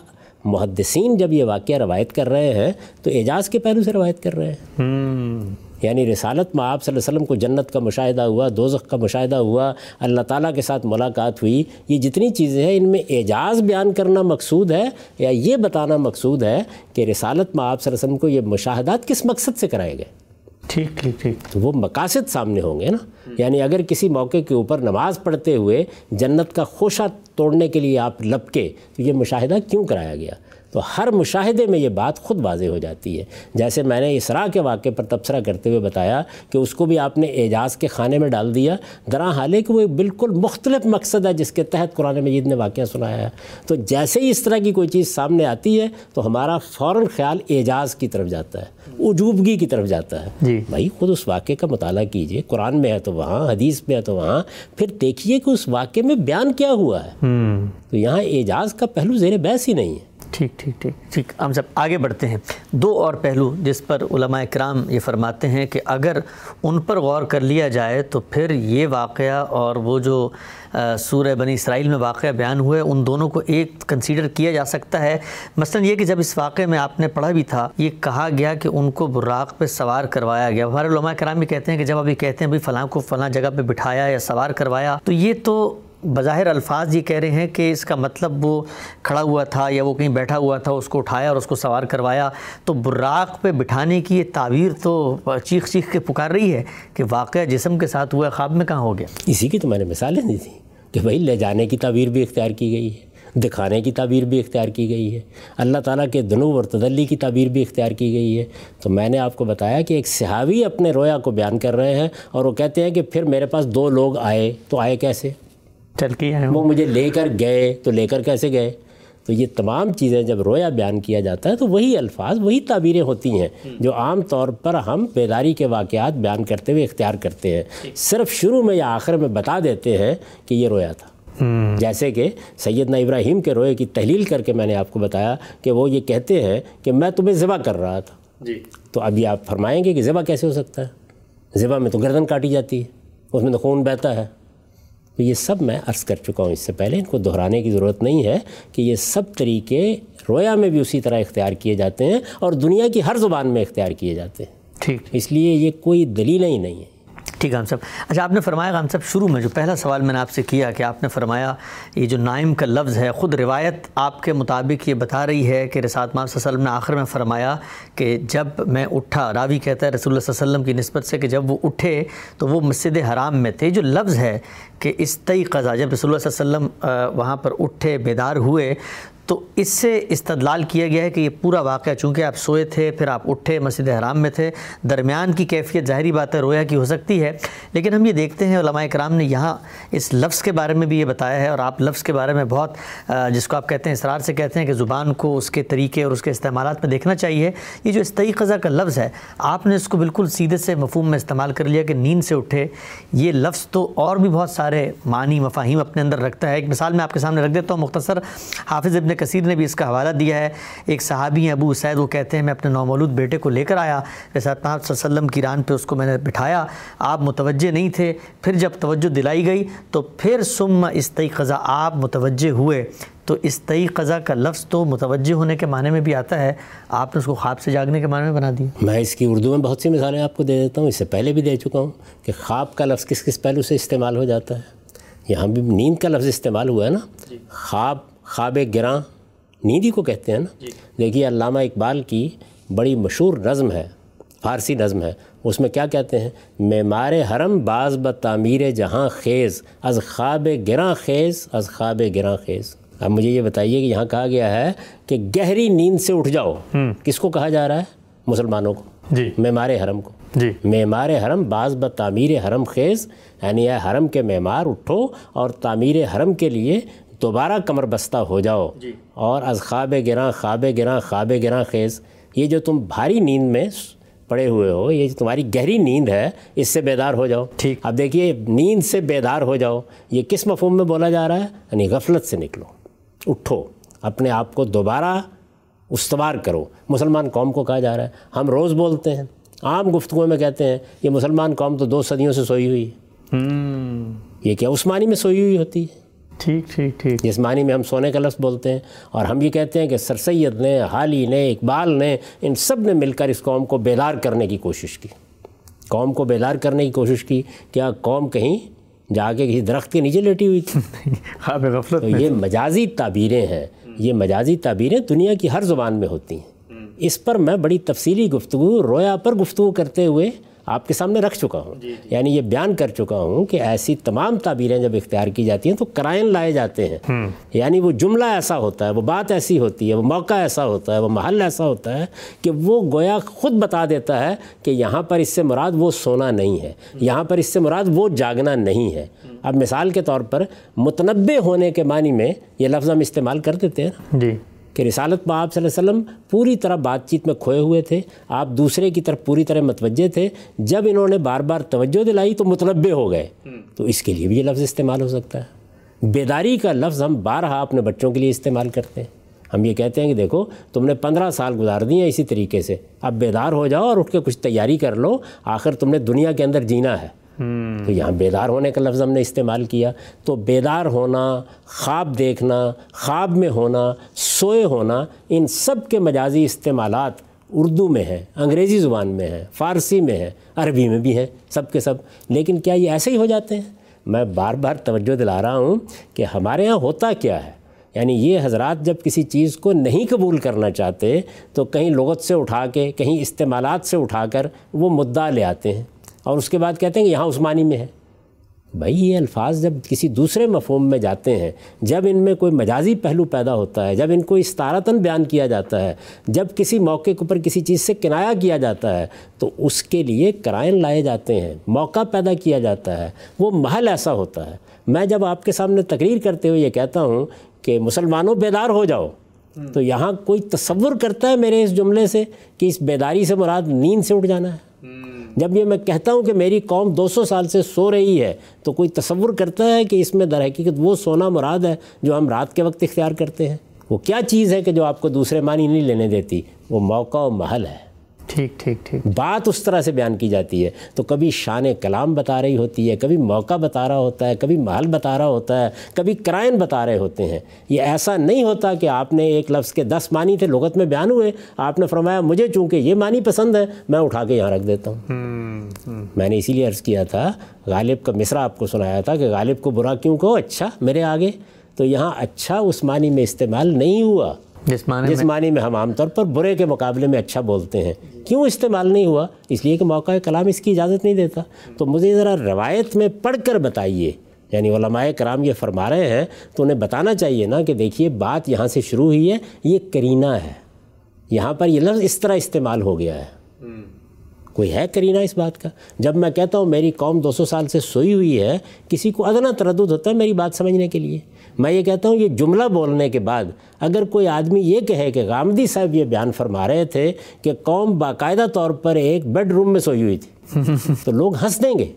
محدثین جب یہ واقعہ روایت کر رہے ہیں تو اعجاز کے پہلو سے روایت کر رہے ہیں۔ یعنی رسالت میں آپ صلی اللہ علیہ وسلم کو جنت کا مشاہدہ ہوا دوزخ کا مشاہدہ ہوا اللہ تعالیٰ کے ساتھ ملاقات ہوئی یہ جتنی چیزیں ہیں ان میں اعجاز بیان کرنا مقصود ہے یا یہ بتانا مقصود ہے کہ رسالت میں آپ صلی اللہ علیہ وسلم کو یہ مشاہدات کس مقصد سے کرائے گئے؟ ٹھیک ٹھیک ٹھیک۔ تو وہ مقاصد سامنے ہوں گے نا۔ یعنی اگر کسی موقع کے اوپر نماز پڑھتے ہوئے جنت کا خوشہ توڑنے کے لیے آپ لپکے، تو یہ مشاہدہ کیوں کرایا گیا؟ تو ہر مشاہدے میں یہ بات خود واضح ہو جاتی ہے۔ جیسے میں نے اسراء کے واقعے پر تبصرہ کرتے ہوئے بتایا کہ اس کو بھی آپ نے اعجاز کے خانے میں ڈال دیا۔ درا حال ہے کہ وہ بالکل مختلف مقصد ہے جس کے تحت قرآن مجید نے واقعہ سنایا ہے۔ تو جیسے ہی اس طرح کی کوئی چیز سامنے آتی ہے تو ہمارا فوراً خیال اعجاز کی طرف جاتا ہے عجوبگی کی طرف جاتا ہے۔ جی۔ بھائی خود اس واقعے کا مطالعہ کیجیے۔ قرآن میں ہے تو وہاں حدیث میں ہے تو وہاں۔ پھر دیکھیے کہ اس واقعے میں بیان کیا ہوا ہے۔ تو یہاں اعجاز کا پہلو زیر بحث ہی نہیں ہے۔ ٹھیک ٹھیک ٹھیک۔ ٹھیک، ہم سب آگے بڑھتے ہیں۔ دو اور پہلو جس پر علماء کرام یہ فرماتے ہیں کہ اگر ان پر غور کر لیا جائے تو پھر یہ واقعہ اور وہ جو سورہ بنی اسرائیل میں واقعہ بیان ہوئے، ان دونوں کو ایک کنسیڈر کیا جا سکتا ہے۔ مثلا یہ کہ جب اس واقعے میں آپ نے پڑھا بھی تھا، یہ کہا گیا کہ ان کو براق پہ سوار کروایا گیا۔ ہمارے علماء کرام بھی کہتے ہیں کہ جب ابھی کہتے ہیں بھائی فلاں کو فلاں جگہ پہ بٹھایا یا سوار کروایا، تو یہ تو بظاہر الفاظ یہ کہہ رہے ہیں کہ اس کا مطلب وہ کھڑا ہوا تھا یا وہ کہیں بیٹھا ہوا تھا، اس کو اٹھایا اور اس کو سوار کروایا۔ تو براق پہ بٹھانے کی یہ تعبیر تو چیخ چیخ کے پکار رہی ہے کہ واقعہ جسم کے ساتھ ہوا، خواب میں کہاں ہو گیا؟ اسی کی تو میں نے مثالیں دی تھیں کہ بھائی لے جانے کی تعبیر بھی اختیار کی گئی ہے، دکھانے کی تعبیر بھی اختیار کی گئی ہے، اللہ تعالیٰ کے دنو اور تدلی کی تعبیر بھی اختیار کی گئی ہے۔ تو میں نے آپ کو بتایا کہ ایک صحابی اپنے رویا کو بیان کر رہے ہیں اور وہ کہتے ہیں کہ پھر میرے پاس دو لوگ آئے، تو آئے کیسے؟ چل کے آئے وہ مجھے لے کر گئے تو لے کر کیسے گئے؟ تو یہ تمام چیزیں جب رویا بیان کیا جاتا ہے تو وہی الفاظ وہی تعبیریں ہوتی ہیں جو عام طور پر ہم بیداری کے واقعات بیان کرتے ہوئے اختیار کرتے ہیں۔ صرف شروع میں یا آخر میں بتا دیتے ہیں کہ یہ رویا تھا۔ جیسے کہ سیدنا ابراہیم کے روئے کی تحلیل کر کے میں نے آپ کو بتایا کہ وہ یہ کہتے ہیں کہ میں تمہیں ذبح کر رہا تھا۔ جی۔ تو ابھی آپ فرمائیں گے کہ ذبح کیسے ہو سکتا ہے؟ ذبح میں تو گردن کاٹی جاتی ہے اس میں تو خون بہتا ہے۔ تو یہ سب میں عرض کر چکا ہوں اس سے پہلے ان کو دہرانے کی ضرورت نہیں ہے کہ یہ سب طریقے رویا میں بھی اسی طرح اختیار کیے جاتے ہیں اور دنیا کی ہر زبان میں اختیار کیے جاتے ہیں۔ ٹھیک۔ اس لیے یہ کوئی دلیل ہی نہیں ہے۔ ٹھیک ہے ہم سب اچھا آپ نے فرمایا ہم سب شروع میں جو پہلا سوال میں نے آپ سے کیا کہ آپ نے فرمایا یہ جو نائم کا لفظ ہے، خود روایت آپ کے مطابق یہ بتا رہی ہے کہ رسالت مام صلی اللہ علیہ وسلم نے آخر میں فرمایا کہ جب میں اٹھا، راوی کہتا ہے رسول اللہ صلی اللہ علیہ وسلم کی نسبت سے کہ جب وہ اٹھے تو وہ مسجد حرام میں تھے۔ جو لفظ ہے کہ استعی قضا جب رسول اللہ صلی اللہ علیہ وسلم وہاں پر اٹھے، بیدار ہوئے تو اس سے استدلال کیا گیا ہے کہ یہ پورا واقعہ چونکہ آپ سوئے تھے، پھر آپ اٹھے مسجد حرام میں تھے، درمیان کی کیفیت ظاہری بات ہے، رویا کی ہو سکتی ہے۔ لیکن ہم یہ دیکھتے ہیں، علماء کرام نے یہاں اس لفظ کے بارے میں بھی یہ بتایا ہے اور آپ لفظ کے بارے میں بہت جس کو آپ کہتے ہیں اسرار سے کہتے ہیں کہ زبان کو اس کے طریقے اور اس کے استعمالات میں دیکھنا چاہیے۔ یہ جو استعی قضا کا لفظ ہے، آپ نے اس کو بالکل سیدھے سے مفہوم میں استعمال کر لیا کہ نیند سے اٹھے۔ یہ لفظ تو اور بھی بہت سارے معنی، مفاہیم اپنے اندر رکھتا ہے۔ ایک مثال میں آپ کے سامنے رکھ دیتا ہوں، مختصر حافظ ابن کثیر نے بھی اس کا حوالہ دیا ہے۔ ایک صحابی ہیں ابو اسید وہ کہتے ہیں میں اپنے نومولود بیٹے کو لے کر آیا۔ جیسا صلی اللہ علیہ وسلم کی ران پہ اس کو میں نے بٹھایا۔ آپ متوجہ نہیں تھے۔ پھر جب توجہ دلائی گئی تو پھر سم استعی قضا آپ متوجہ ہوئے۔ تو استعی قضا کا لفظ تو متوجہ ہونے کے معنی میں بھی آتا ہے۔ آپ نے اس کو خواب سے جاگنے کے معنی میں بنا دیا۔ میں اس کی اردو میں بہت سی مثالیں آپ کو دے دیتا ہوں۔ اس سے پہلے بھی دے چکا ہوں کہ خواب کا لفظ کس کس پہلو سے استعمال ہو جاتا ہے۔ یہاں بھی نیند کا لفظ استعمال ہوا ہے نا؟ جی۔ خواب خواب گراں نیند ہی کو کہتے ہیں نا؟ جی۔ دیکھیے علامہ اقبال کی بڑی مشہور نظم ہے فارسی نظم ہے۔ اس میں کیا کہتے ہیں؟ معمار حرم باز ب تعمیر جہاں خیز از خواب گراں خیز از خواب گراں خیز۔ اب مجھے یہ بتائیے کہ یہاں کہا گیا ہے کہ گہری نیند سے اٹھ جاؤ۔ کس کو کہا جا رہا ہے؟ مسلمانوں کو۔ جی۔ معمار حرم کو۔ جی۔ معمار حرم بعض ب تعمیر حرم خیز یعنی اے حرم کے معمار اٹھو اور تعمیر حرم کے لیے دوبارہ کمر بستہ ہو جاؤ جی۔ اور از خواب گراں خواب گراں خواب گراں خیز یہ جو تم بھاری نیند میں پڑے ہوئے ہو یہ تمہاری گہری نیند ہے اس سے بیدار ہو جاؤ۔ ٹھیک۔ اب دیکھیے نیند سے بیدار ہو جاؤ یہ کس مفہوم میں بولا جا رہا ہے؟ یعنی غفلت سے نکلو اٹھو اپنے آپ کو دوبارہ استوار کرو۔ مسلمان قوم کو کہا جا رہا ہے ہم روز بولتے ہیں عام گفتگو میں کہتے ہیں یہ مسلمان قوم تو دو صدیوں سے سوئی ہوئی ہے۔ یہ کیا عثمانی میں سوئی ہوئی ہوتی ہے؟ ٹھیک ٹھیک ٹھیک۔ جس معنی میں ہم سونے کا لفظ بولتے ہیں اور ہم یہ کہتے ہیں کہ سر سید نے حالی نے اقبال نے ان سب نے مل کر اس قوم کو بیدار کرنے کی کوشش کی۔ قوم کو بیدار کرنے کی کوشش کی کیا قوم کہیں جا کے کسی درخت کے نیچے لیٹی ہوئی تھی؟ غفلت یہ مجازی تعبیریں ہیں یہ مجازی تعبیریں دنیا کی ہر زبان میں ہوتی ہیں۔ اس پر میں بڑی تفصیلی گفتگو رویا پر گفتگو کرتے ہوئے آپ کے سامنے رکھ چکا ہوں۔ جی، جی۔ یعنی یہ بیان کر چکا ہوں کہ ایسی تمام تعبیریں جب اختیار کی جاتی ہیں تو کرائن لائے جاتے ہیں۔ یعنی وہ جملہ ایسا ہوتا ہے وہ بات ایسی ہوتی ہے وہ موقع ایسا ہوتا ہے وہ محل ایسا ہوتا ہے کہ وہ گویا خود بتا دیتا ہے کہ یہاں پر اس سے مراد وہ سونا نہیں ہے یہاں پر اس سے مراد وہ جاگنا نہیں ہے۔ اب مثال کے طور پر متنبع ہونے کے معنی میں یہ لفظ ہم استعمال کر دیتے ہیں۔ جی۔ کہ رسالت میں آپ صلی اللہ علیہ وسلم پوری طرح بات چیت میں کھوئے ہوئے تھے، آپ دوسرے کی طرف پوری طرح متوجہ تھے۔ جب انہوں نے بار بار توجہ دلائی تو متنبع ہو گئے۔ تو اس کے لیے بھی یہ لفظ استعمال ہو سکتا ہے۔ بیداری کا لفظ ہم بارہا اپنے بچوں کے لیے استعمال کرتے ہیں۔ ہم یہ کہتے ہیں کہ دیکھو، تم نے پندرہ سال گزار دی ہیں اسی طریقے سے۔ اب بیدار ہو جاؤ اور اٹھ کے کچھ تیاری کر لو۔ آخر تم نے دنیا کے اندر جینا ہے۔ تو یہاں بیدار ہونے کا لفظ ہم نے استعمال کیا۔ تو بیدار ہونا، خواب دیکھنا، خواب میں ہونا، سوئے ہونا، ان سب کے مجازی استعمالات اردو میں ہیں، انگریزی زبان میں ہیں، فارسی میں ہیں، عربی میں بھی ہیں، سب کے سب۔ لیکن کیا یہ ایسے ہی ہو جاتے ہیں؟ میں بار بار توجہ دلا رہا ہوں کہ ہمارے ہاں ہوتا کیا ہے؟ یعنی یہ حضرات جب کسی چیز کو نہیں قبول کرنا چاہتے، تو کہیں لغت سے اٹھا کے، کہیں استعمالات سے اٹھا کر وہ مدعا لے آتے ہیں۔ اور اس کے بعد کہتے ہیں کہ یہاں عثمانی میں ہے۔ بھائی، یہ الفاظ جب کسی دوسرے مفہوم میں جاتے ہیں، جب ان میں کوئی مجازی پہلو پیدا ہوتا ہے، جب ان کو استارتاً بیان کیا جاتا ہے، جب کسی موقع کے اوپر کسی چیز سے کنایا کیا جاتا ہے، تو اس کے لیے کرائن لائے جاتے ہیں، موقع پیدا کیا جاتا ہے، وہ محل ایسا ہوتا ہے۔ میں جب آپ کے سامنے تقریر کرتے ہوئے یہ کہتا ہوں کہ مسلمانوں بیدار ہو جاؤ، تو یہاں کوئی تصور کرتا ہے میرے اس جملے سے کہ اس بیداری سے مراد نیند سے اٹھ جانا ہے؟ جب یہ میں کہتا ہوں کہ میری قوم دو سو سال سے سو رہی ہے، تو کوئی تصور کرتا ہے کہ اس میں در حقیقت وہ سونا مراد ہے جو ہم رات کے وقت اختیار کرتے ہیں؟ وہ کیا چیز ہے کہ جو آپ کو دوسرے معنی نہیں لینے دیتی؟ وہ موقع و محل ہے۔ ٹھیک ٹھیک ٹھیک۔ بات اس طرح سے بیان کی جاتی ہے۔ تو کبھی شان کلام بتا رہی ہوتی ہے کبھی موقع بتا رہا ہوتا ہے کبھی محل بتا رہا ہوتا ہے کبھی کرائن بتا رہے ہوتے ہیں۔ یہ ایسا نہیں ہوتا کہ آپ نے ایک لفظ کے دس معنی تھے لغت میں بیان ہوئے آپ نے فرمایا مجھے چونکہ یہ معنی پسند ہے میں اٹھا کے یہاں رکھ دیتا ہوں۔ میں نے اسی لیے عرض کیا تھا غالب کا مصرع آپ کو سنایا تھا کہ غالب کو برا کیوں کہو؟ اچھا میرے آگے۔ تو یہاں اچھا اس معنی میں استعمال نہیں ہوا۔ جس معنی میں ہم عام طور پر برے کے مقابلے میں اچھا بولتے ہیں۔ کیوں استعمال نہیں ہوا؟ اس لیے کہ موقع کلام اس کی اجازت نہیں دیتا۔ تو مجھے ذرا روایت میں پڑھ کر بتائیے۔ یعنی علماء کرام یہ فرما رہے ہیں تو انہیں بتانا چاہیے نا کہ دیکھیے بات یہاں سے شروع ہوئی ہے یہ کرینہ ہے۔ یہاں پر یہ لفظ اس طرح استعمال ہو گیا ہے۔ کوئی ہے کرینہ اس بات کا؟ جب میں کہتا ہوں میری قوم دو سو سال سے سوئی ہوئی ہے، کسی کو ادنا تردد ہوتا ہے میری بات سمجھنے کے لیے۔ میں یہ کہتا ہوں یہ جملہ بولنے کے بعد اگر کوئی آدمی یہ کہے کہ غامدی صاحب یہ بیان فرما رہے تھے کہ قوم باقاعدہ طور پر ایک بیڈ روم میں سوئی ہوئی تھی، تو لوگ ہنس دیں گے۔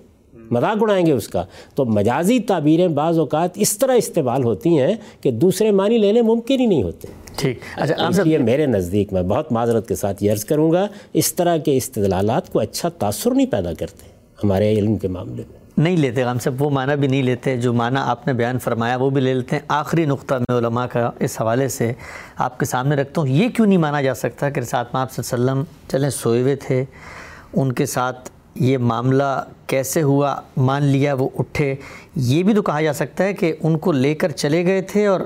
مذاق اڑائیں گے اس کا۔ تو مجازی تعبیریں بعض اوقات اس طرح استعمال ہوتی ہیں کہ دوسرے معنی لینے ممکن ہی نہیں ہوتے۔ ٹھیک۔ اچھا اس لیے میرے نزدیک میں بہت معذرت کے ساتھ یہ عرض کروں گا اس طرح کے استدلالات کو اچھا تاثر نہیں پیدا کرتے ہمارے علم کے معاملے میں۔ نہیں لیتے غام صاحب وہ معنی بھی نہیں لیتے۔ جو معنی آپ نے بیان فرمایا وہ بھی لے لیتے ہیں۔ آخری نقطہ میں علماء کا اس حوالے سے آپ کے سامنے رکھتا ہوں یہ کیوں نہیں مانا جا سکتا کہ رسات آپ صلی اللہ علیہ وسلم چلیں سوئے ہوئے تھے ان کے ساتھ یہ معاملہ کیسے ہوا؟ مان لیا وہ اٹھے۔ یہ بھی تو کہا جا سکتا ہے کہ ان کو لے کر چلے گئے تھے اور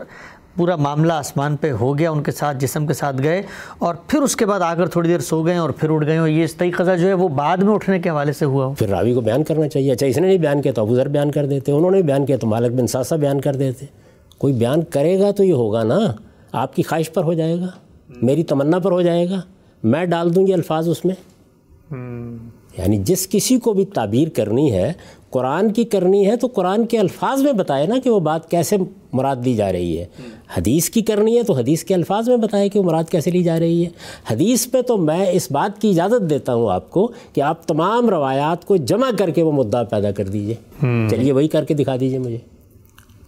پورا معاملہ آسمان پہ ہو گیا ان کے ساتھ جسم کے ساتھ گئے اور پھر اس کے بعد آ کر تھوڑی دیر سو گئے اور پھر اٹھ گئے اور یہ استعی قضا جو ہے وہ بعد میں اٹھنے کے حوالے سے ہوا۔ ہو پھر راوی کو بیان کرنا چاہیے۔ اچھا اس نے نہیں بیان کیا تو ابو ذر بیان کر دیتے انہوں نے بیان کیا تو مالک بن ساسا بیان کر دیتے۔ کوئی بیان کرے گا تو یہ ہوگا نا۔ آپ کی خواہش پر ہو جائے گا میری تمنا پر ہو جائے گا۔ میں ڈال دوں گی الفاظ اس میں۔ یعنی جس کسی کو بھی تعبیر کرنی ہے قرآن کی کرنی ہے تو قرآن کے الفاظ میں بتائے نا کہ وہ بات کیسے مراد دی جا رہی ہے۔ حدیث کی کرنی ہے تو حدیث کے الفاظ میں بتائے کہ وہ مراد کیسے لی جا رہی ہے۔ حدیث پہ تو میں اس بات کی اجازت دیتا ہوں آپ کو کہ آپ تمام روایات کو جمع کر کے وہ مدعا پیدا کر دیجیے۔ چلیے وہی کر کے دکھا دیجیے مجھے۔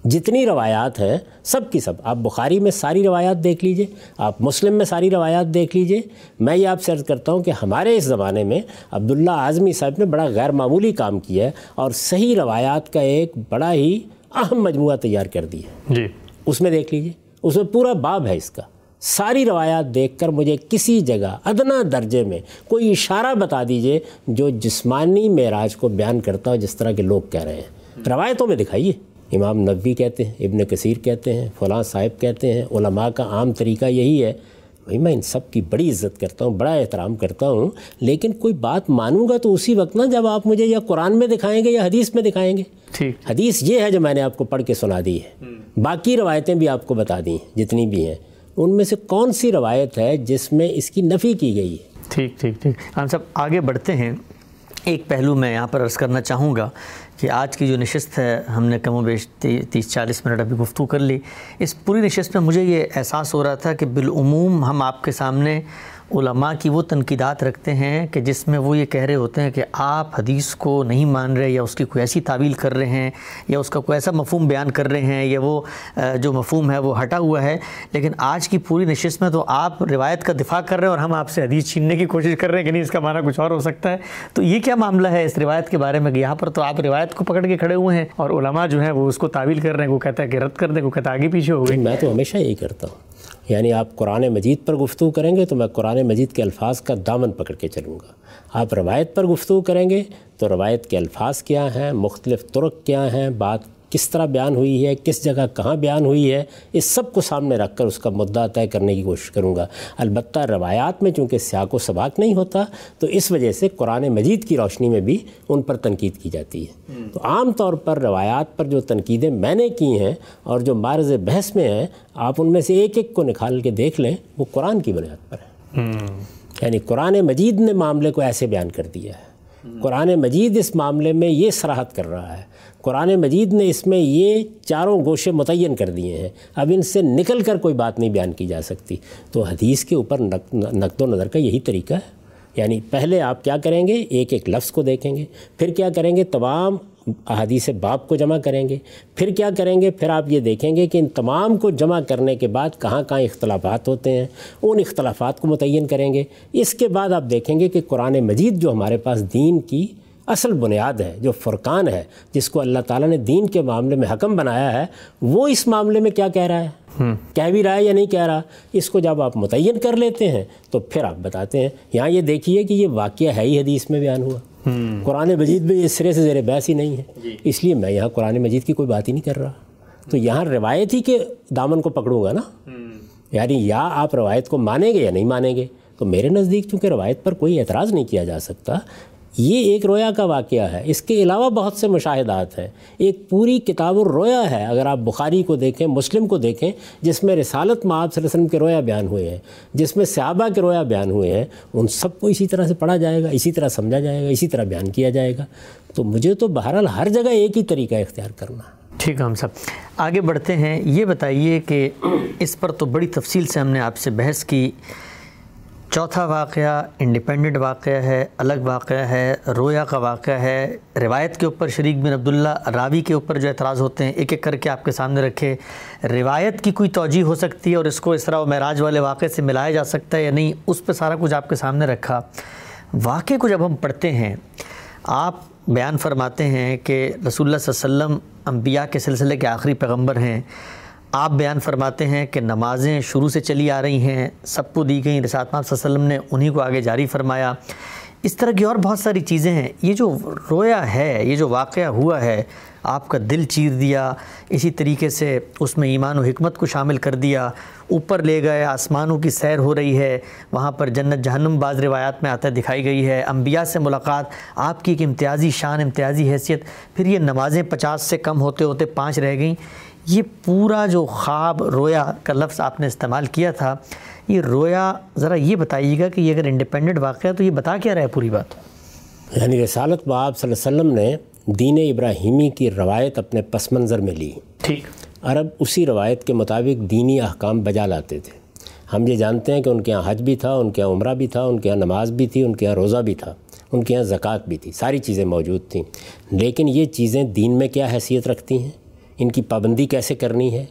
جتنی روایات ہیں سب کی سب۔ آپ بخاری میں ساری روایات دیکھ لیجیے آپ مسلم میں ساری روایات دیکھ لیجیے۔ میں یہ آپ سے عرض کرتا ہوں کہ ہمارے اس زمانے میں عبداللہ اعظمی صاحب نے بڑا غیر معمولی کام کیا ہے اور صحیح روایات کا ایک بڑا ہی اہم مجموعہ تیار کر دی ہے۔ جی۔ اس میں دیکھ لیجیے اس میں پورا باب ہے اس کا۔ ساری روایات دیکھ کر مجھے کسی جگہ ادنا درجے میں کوئی اشارہ بتا دیجیے جو جسمانی معراج کو بیان کرتا ہو جس طرح کے لوگ کہہ رہے ہیں۔ روایتوں میں دکھائیے۔ امام نبوی کہتے ہیں ابن کثیر کہتے ہیں فلاں صاحب کہتے ہیں علماء کا عام طریقہ یہی ہے۔ بھائی میں ان سب کی بڑی عزت کرتا ہوں بڑا احترام کرتا ہوں لیکن کوئی بات مانوں گا تو اسی وقت نا جب آپ مجھے یا قرآن میں دکھائیں گے یا حدیث میں دکھائیں گے۔ ٹھیک۔ حدیث یہ ہے جو میں نے آپ کو پڑھ کے سنا دی ہے۔ باقی روایتیں بھی آپ کو بتا دی ہیں جتنی بھی ہیں۔ ان میں سے کون سی روایت ہے جس میں اس کی نفی کی گئی ہے؟ ٹھیک ٹھیک ٹھیک۔ ہم سب آگے بڑھتے ہیں۔ ایک پہلو میں یہاں پر عرض کرنا چاہوں گا کہ آج کی جو نشست ہے، ہم نے کم و بیش تیس چالیس منٹ ابھی گفتگو کر لی۔ اس پوری نشست میں مجھے یہ احساس ہو رہا تھا کہ بالعموم ہم آپ کے سامنے علماء کی وہ تنقیدات رکھتے ہیں کہ جس میں وہ یہ کہہ رہے ہوتے ہیں کہ آپ حدیث کو نہیں مان رہے یا اس کی کوئی ایسی تعویل کر رہے ہیں یا اس کا کوئی ایسا مفہوم بیان کر رہے ہیں یا وہ جو مفہوم ہے وہ ہٹا ہوا ہے، لیکن آج کی پوری نشست میں تو آپ روایت کا دفاع کر رہے ہیں اور ہم آپ سے حدیث چھیننے کی کوشش کر رہے ہیں کہ نہیں، اس کا معنی کچھ اور ہو سکتا ہے۔ تو یہ کیا معاملہ ہے اس روایت کے بارے میں کہ یہاں پر تو آپ روایت کو پکڑ کے کھڑے ہوئے ہیں اور علماء جو ہیں وہ اس کو تعویل کر رہے ہیں، وہ کہتا ہے کہ رد کر دیں، وہ کہتا ہے آگے پیچھے ہو گئی میں تو ہمیشہ یہی کرتا ہوں۔ یعنی آپ قرآن مجید پر گفتگو کریں گے تو میں قرآن مجید کے الفاظ کا دامن پکڑ کے چلوں گا۔ آپ روایت پر گفتگو کریں گے تو روایت کے الفاظ کیا ہیں، مختلف ترک کیا ہیں، بات کس طرح بیان ہوئی ہے کس جگہ کہاں بیان ہوئی ہے اس سب کو سامنے رکھ کر اس کا مدعا طے کرنے کی کوشش کروں گا۔ البتہ روایات میں چونکہ سیاق و سباق نہیں ہوتا تو اس وجہ سے قرآن مجید کی روشنی میں بھی ان پر تنقید کی جاتی ہے۔ تو عام طور پر روایات پر جو تنقیدیں میں نے کی ہیں اور جو مارز بحث میں ہیں آپ ان میں سے ایک ایک کو نکال کے دیکھ لیں وہ قرآن کی بنیاد پر ہے۔ یعنی قرآن مجید نے معاملے کو ایسے بیان کر دیا ہے۔ قرآن مجید اس معاملے میں یہ سراحت کر رہا ہے قرآن مجید نے اس میں یہ چاروں گوشے متعین کر دیے ہیں۔ اب ان سے نکل کر کوئی بات نہیں بیان کی جا سکتی۔ تو حدیث کے اوپر نقد و نظر کا یہی طریقہ ہے۔ یعنی پہلے آپ کیا کریں گے؟ ایک ایک لفظ کو دیکھیں گے۔ پھر کیا کریں گے؟ تمام احادیث باپ کو جمع کریں گے۔ پھر کیا کریں گے؟ پھر آپ یہ دیکھیں گے کہ ان تمام کو جمع کرنے کے بعد کہاں کہاں اختلافات ہوتے ہیں۔ ان اختلافات کو متعین کریں گے۔ اس کے بعد آپ دیکھیں گے کہ قرآن مجید جو ہمارے پاس دین کی اصل بنیاد ہے جو فرقان ہے جس کو اللہ تعالیٰ نے دین کے معاملے میں حکم بنایا ہے وہ اس معاملے میں کیا کہہ رہا ہے؟ کہہ بھی رہا ہے یا نہیں کہہ رہا؟ اس کو جب آپ متعین کر لیتے ہیں تو پھر آپ بتاتے ہیں۔ یہاں یہ دیکھیے کہ یہ واقعہ ہے ہی حدیث میں بیان ہوا۔ قرآن مجید میں یہ سرے سے زیر بحث ہی نہیں ہے۔ جی۔ اس لیے میں یہاں قرآن مجید کی کوئی بات ہی نہیں کر رہا۔ تو یہاں روایت ہی کے دامن کو پکڑوں گا نا؟ یعنی یا آپ روایت کو مانیں گے یا نہیں مانیں گے تو میرے نزدیک چونکہ روایت پر کوئی اعتراض نہیں کیا جا سکتا یہ ایک رویا کا واقعہ ہے۔ اس کے علاوہ بہت سے مشاہدات ہیں۔ ایک پوری کتاب الرویا ہے۔ اگر آپ بخاری کو دیکھیں، مسلم کو دیکھیں، جس میں رسالت معاب صلی اللہ علیہ وسلم کے رویا بیان ہوئے ہیں، جس میں صحابہ کے رویا بیان ہوئے ہیں، ان سب کو اسی طرح سے پڑھا جائے گا، اسی طرح سمجھا جائے گا، اسی طرح بیان کیا جائے گا۔ تو مجھے تو بہرحال ہر جگہ ایک ہی طریقہ اختیار کرنا۔ ٹھیک ہے، ہم سب۔ آگے بڑھتے ہیں۔ یہ بتائیے کہ اس پر تو بڑی تفصیل سے ہم نے آپ سے بحث کی۔ چوتھا واقعہ انڈیپینڈنٹ واقعہ ہے، الگ واقعہ ہے، رویا کا واقعہ ہے۔ روایت کے اوپر شریک بن عبداللہ راوی کے اوپر جو اعتراض ہوتے ہیں، ایک ایک کر کے آپ کے سامنے رکھے۔ روایت کی کوئی توجہ ہو سکتی ہے اور اس کو اس طرح و معراج والے واقعے سے ملایا جا سکتا ہے یا نہیں، اس پہ سارا کچھ آپ کے سامنے رکھا۔ واقعے کو جب ہم پڑھتے ہیں، آپ بیان فرماتے ہیں کہ رسول اللہ صلی اللہ علیہ وسلم انبیاء کے سلسلے کے آخری پیغمبر ہیں۔ آپ بیان فرماتے ہیں کہ نمازیں شروع سے چلی آ رہی ہیں، سب کو دی گئیں۔ رسالت صلی اللہ علیہ وسلم نے انہی کو آگے جاری فرمایا۔ اس طرح کی اور بہت ساری چیزیں ہیں۔ یہ جو رویا ہے، یہ جو واقعہ ہوا ہے، آپ کا دل چیر دیا، اسی طریقے سے اس میں ایمان و حکمت کو شامل کر دیا۔ اوپر لے گئے، آسمانوں کی سیر ہو رہی ہے۔ وہاں پر جنت جہنم بعض روایات میں آتا دکھائی گئی ہے۔ انبیاء سے ملاقات، آپ کی ایک امتیازی شان، امتیازی حیثیت۔ پھر یہ نمازیں پچاس سے کم ہوتے ہوتے پانچ رہ گئیں۔ یہ پورا جو خواب رویا کا لفظ آپ نے استعمال کیا تھا یہ رویا ذرا یہ بتائیے گا کہ یہ اگر انڈیپینڈنٹ واقعہ تو یہ بتا کیا رہا ہے پوری بات؟ یعنی رسالت باب صلی اللہ علیہ وسلم نے دین ابراہیمی کی روایت اپنے پس منظر میں لی۔ ٹھیک۔ عرب اسی روایت کے مطابق دینی احکام بجا لاتے تھے۔ ہم یہ جانتے ہیں کہ ان کے یہاں حج بھی تھا ان کے یہاں عمرہ بھی تھا ان کے یہاں نماز بھی تھی ان کے یہاں روزہ بھی تھا ان کے یہاں زکوٰۃ بھی تھی ساری چیزیں موجود تھیں۔ لیکن یہ چیزیں دین میں کیا حیثیت رکھتی ہیں؟ ان کی پابندی کیسے کرنی ہے؟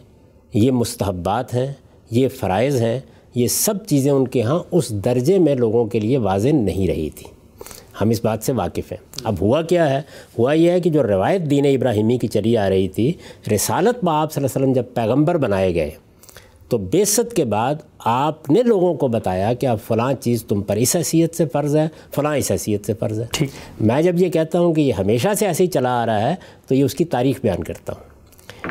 یہ مستحبات ہیں یہ فرائض ہیں یہ سب چیزیں ان کے ہاں اس درجے میں لوگوں کے لیے واضح نہیں رہی تھی۔ ہم اس بات سے واقف ہیں۔ اب ہوا کیا ہے؟ ہوا یہ ہے کہ جو روایت دین ابراہیمی کی چلی آ رہی تھی رسالت میں آپ صلی اللہ علیہ وسلم جب پیغمبر بنائے گئے تو بیست کے بعد آپ نے لوگوں کو بتایا کہ اب فلاں چیز تم پر اس حیثیت سے فرض ہے فلاں اس حیثیت سے فرض ہے۔ ٹھیک۔ میں جب یہ کہتا ہوں کہ یہ ہمیشہ سے ایسے ہی چلا آ رہا ہے تو یہ اس کی تاریخ بیان کرتا ہوں۔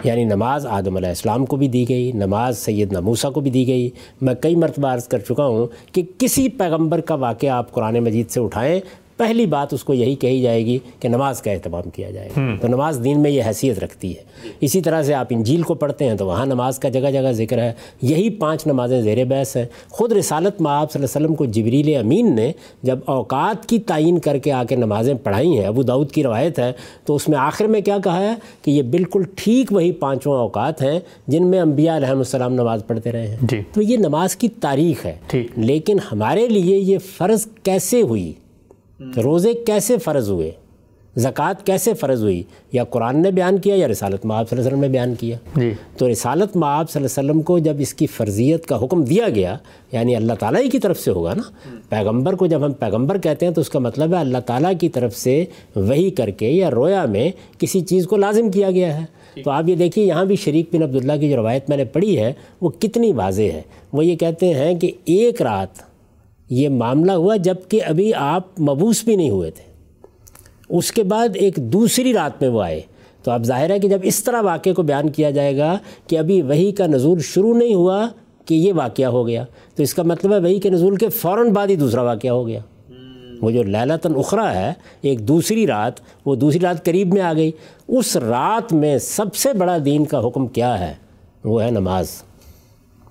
یعنی نماز آدم علیہ السلام کو بھی دی گئی، نماز سید موسیٰ کو بھی دی گئی۔ میں کئی مرتبہ عرض کر چکا ہوں کہ کسی پیغمبر کا واقعہ آپ قرآن مجید سے اٹھائیں پہلی بات اس کو یہی کہی جائے گی کہ نماز کا اہتمام کیا جائے گا۔ تو نماز دین میں یہ حیثیت رکھتی ہے۔ اسی طرح سے آپ انجیل کو پڑھتے ہیں تو وہاں نماز کا جگہ جگہ ذکر ہے۔ یہی پانچ نمازیں زیر بحث ہیں۔ خود رسالت میں آپ صلی اللہ علیہ وسلم کو جبریل امین نے جب اوقات کی تعین کر کے آ کے نمازیں پڑھائی ہیں ابو داود کی روایت ہے تو اس میں آخر میں کیا کہا ہے کہ یہ بالکل ٹھیک وہی پانچوں اوقات ہیں جن میں انبیاء علیہ السلام نماز پڑھتے رہے ہیں۔ جی۔ تو یہ نماز کی تاریخ ہے۔ لیکن ہمارے لیے یہ فرض کیسے ہوئی؟ روزے کیسے فرض ہوئے؟ زکوٰۃ کیسے فرض ہوئی؟ یا قرآن نے بیان کیا یا رسالت معاب صلی اللہ علیہ وسلم نے بیان کیا؟ جی۔ تو رسالت معاب صلی اللہ علیہ وسلم کو جب اس کی فرضیت کا حکم دیا گیا یعنی اللہ تعالیٰ ہی کی طرف سے ہوگا نا؟ پیغمبر کو جب ہم پیغمبر کہتے ہیں تو اس کا مطلب ہے اللہ تعالیٰ کی طرف سے وہی کر کے یا رویا میں کسی چیز کو لازم کیا گیا ہے۔ تو آپ یہ دیکھیے یہاں بھی شریک بن عبداللہ کی جو روایت میں نے پڑھی ہے وہ کتنی واضح ہے۔ وہ یہ کہتے ہیں کہ ایک رات یہ معاملہ ہوا جبکہ ابھی آپ مبوس بھی نہیں ہوئے تھے۔ اس کے بعد ایک دوسری رات میں وہ آئے۔ تو اب ظاہر ہے کہ جب اس طرح واقعے کو بیان کیا جائے گا کہ ابھی وہی کا نزول شروع نہیں ہوا کہ یہ واقعہ ہو گیا، تو اس کا مطلب ہے وہی کے نزول کے فوراً بعد ہی دوسرا واقعہ ہو گیا۔ وہ جو لیلتاً اخرا ہے، ایک دوسری رات، وہ دوسری رات قریب میں آ گئی۔ اس رات میں سب سے بڑا دین کا حکم کیا ہے؟ وہ ہے نماز۔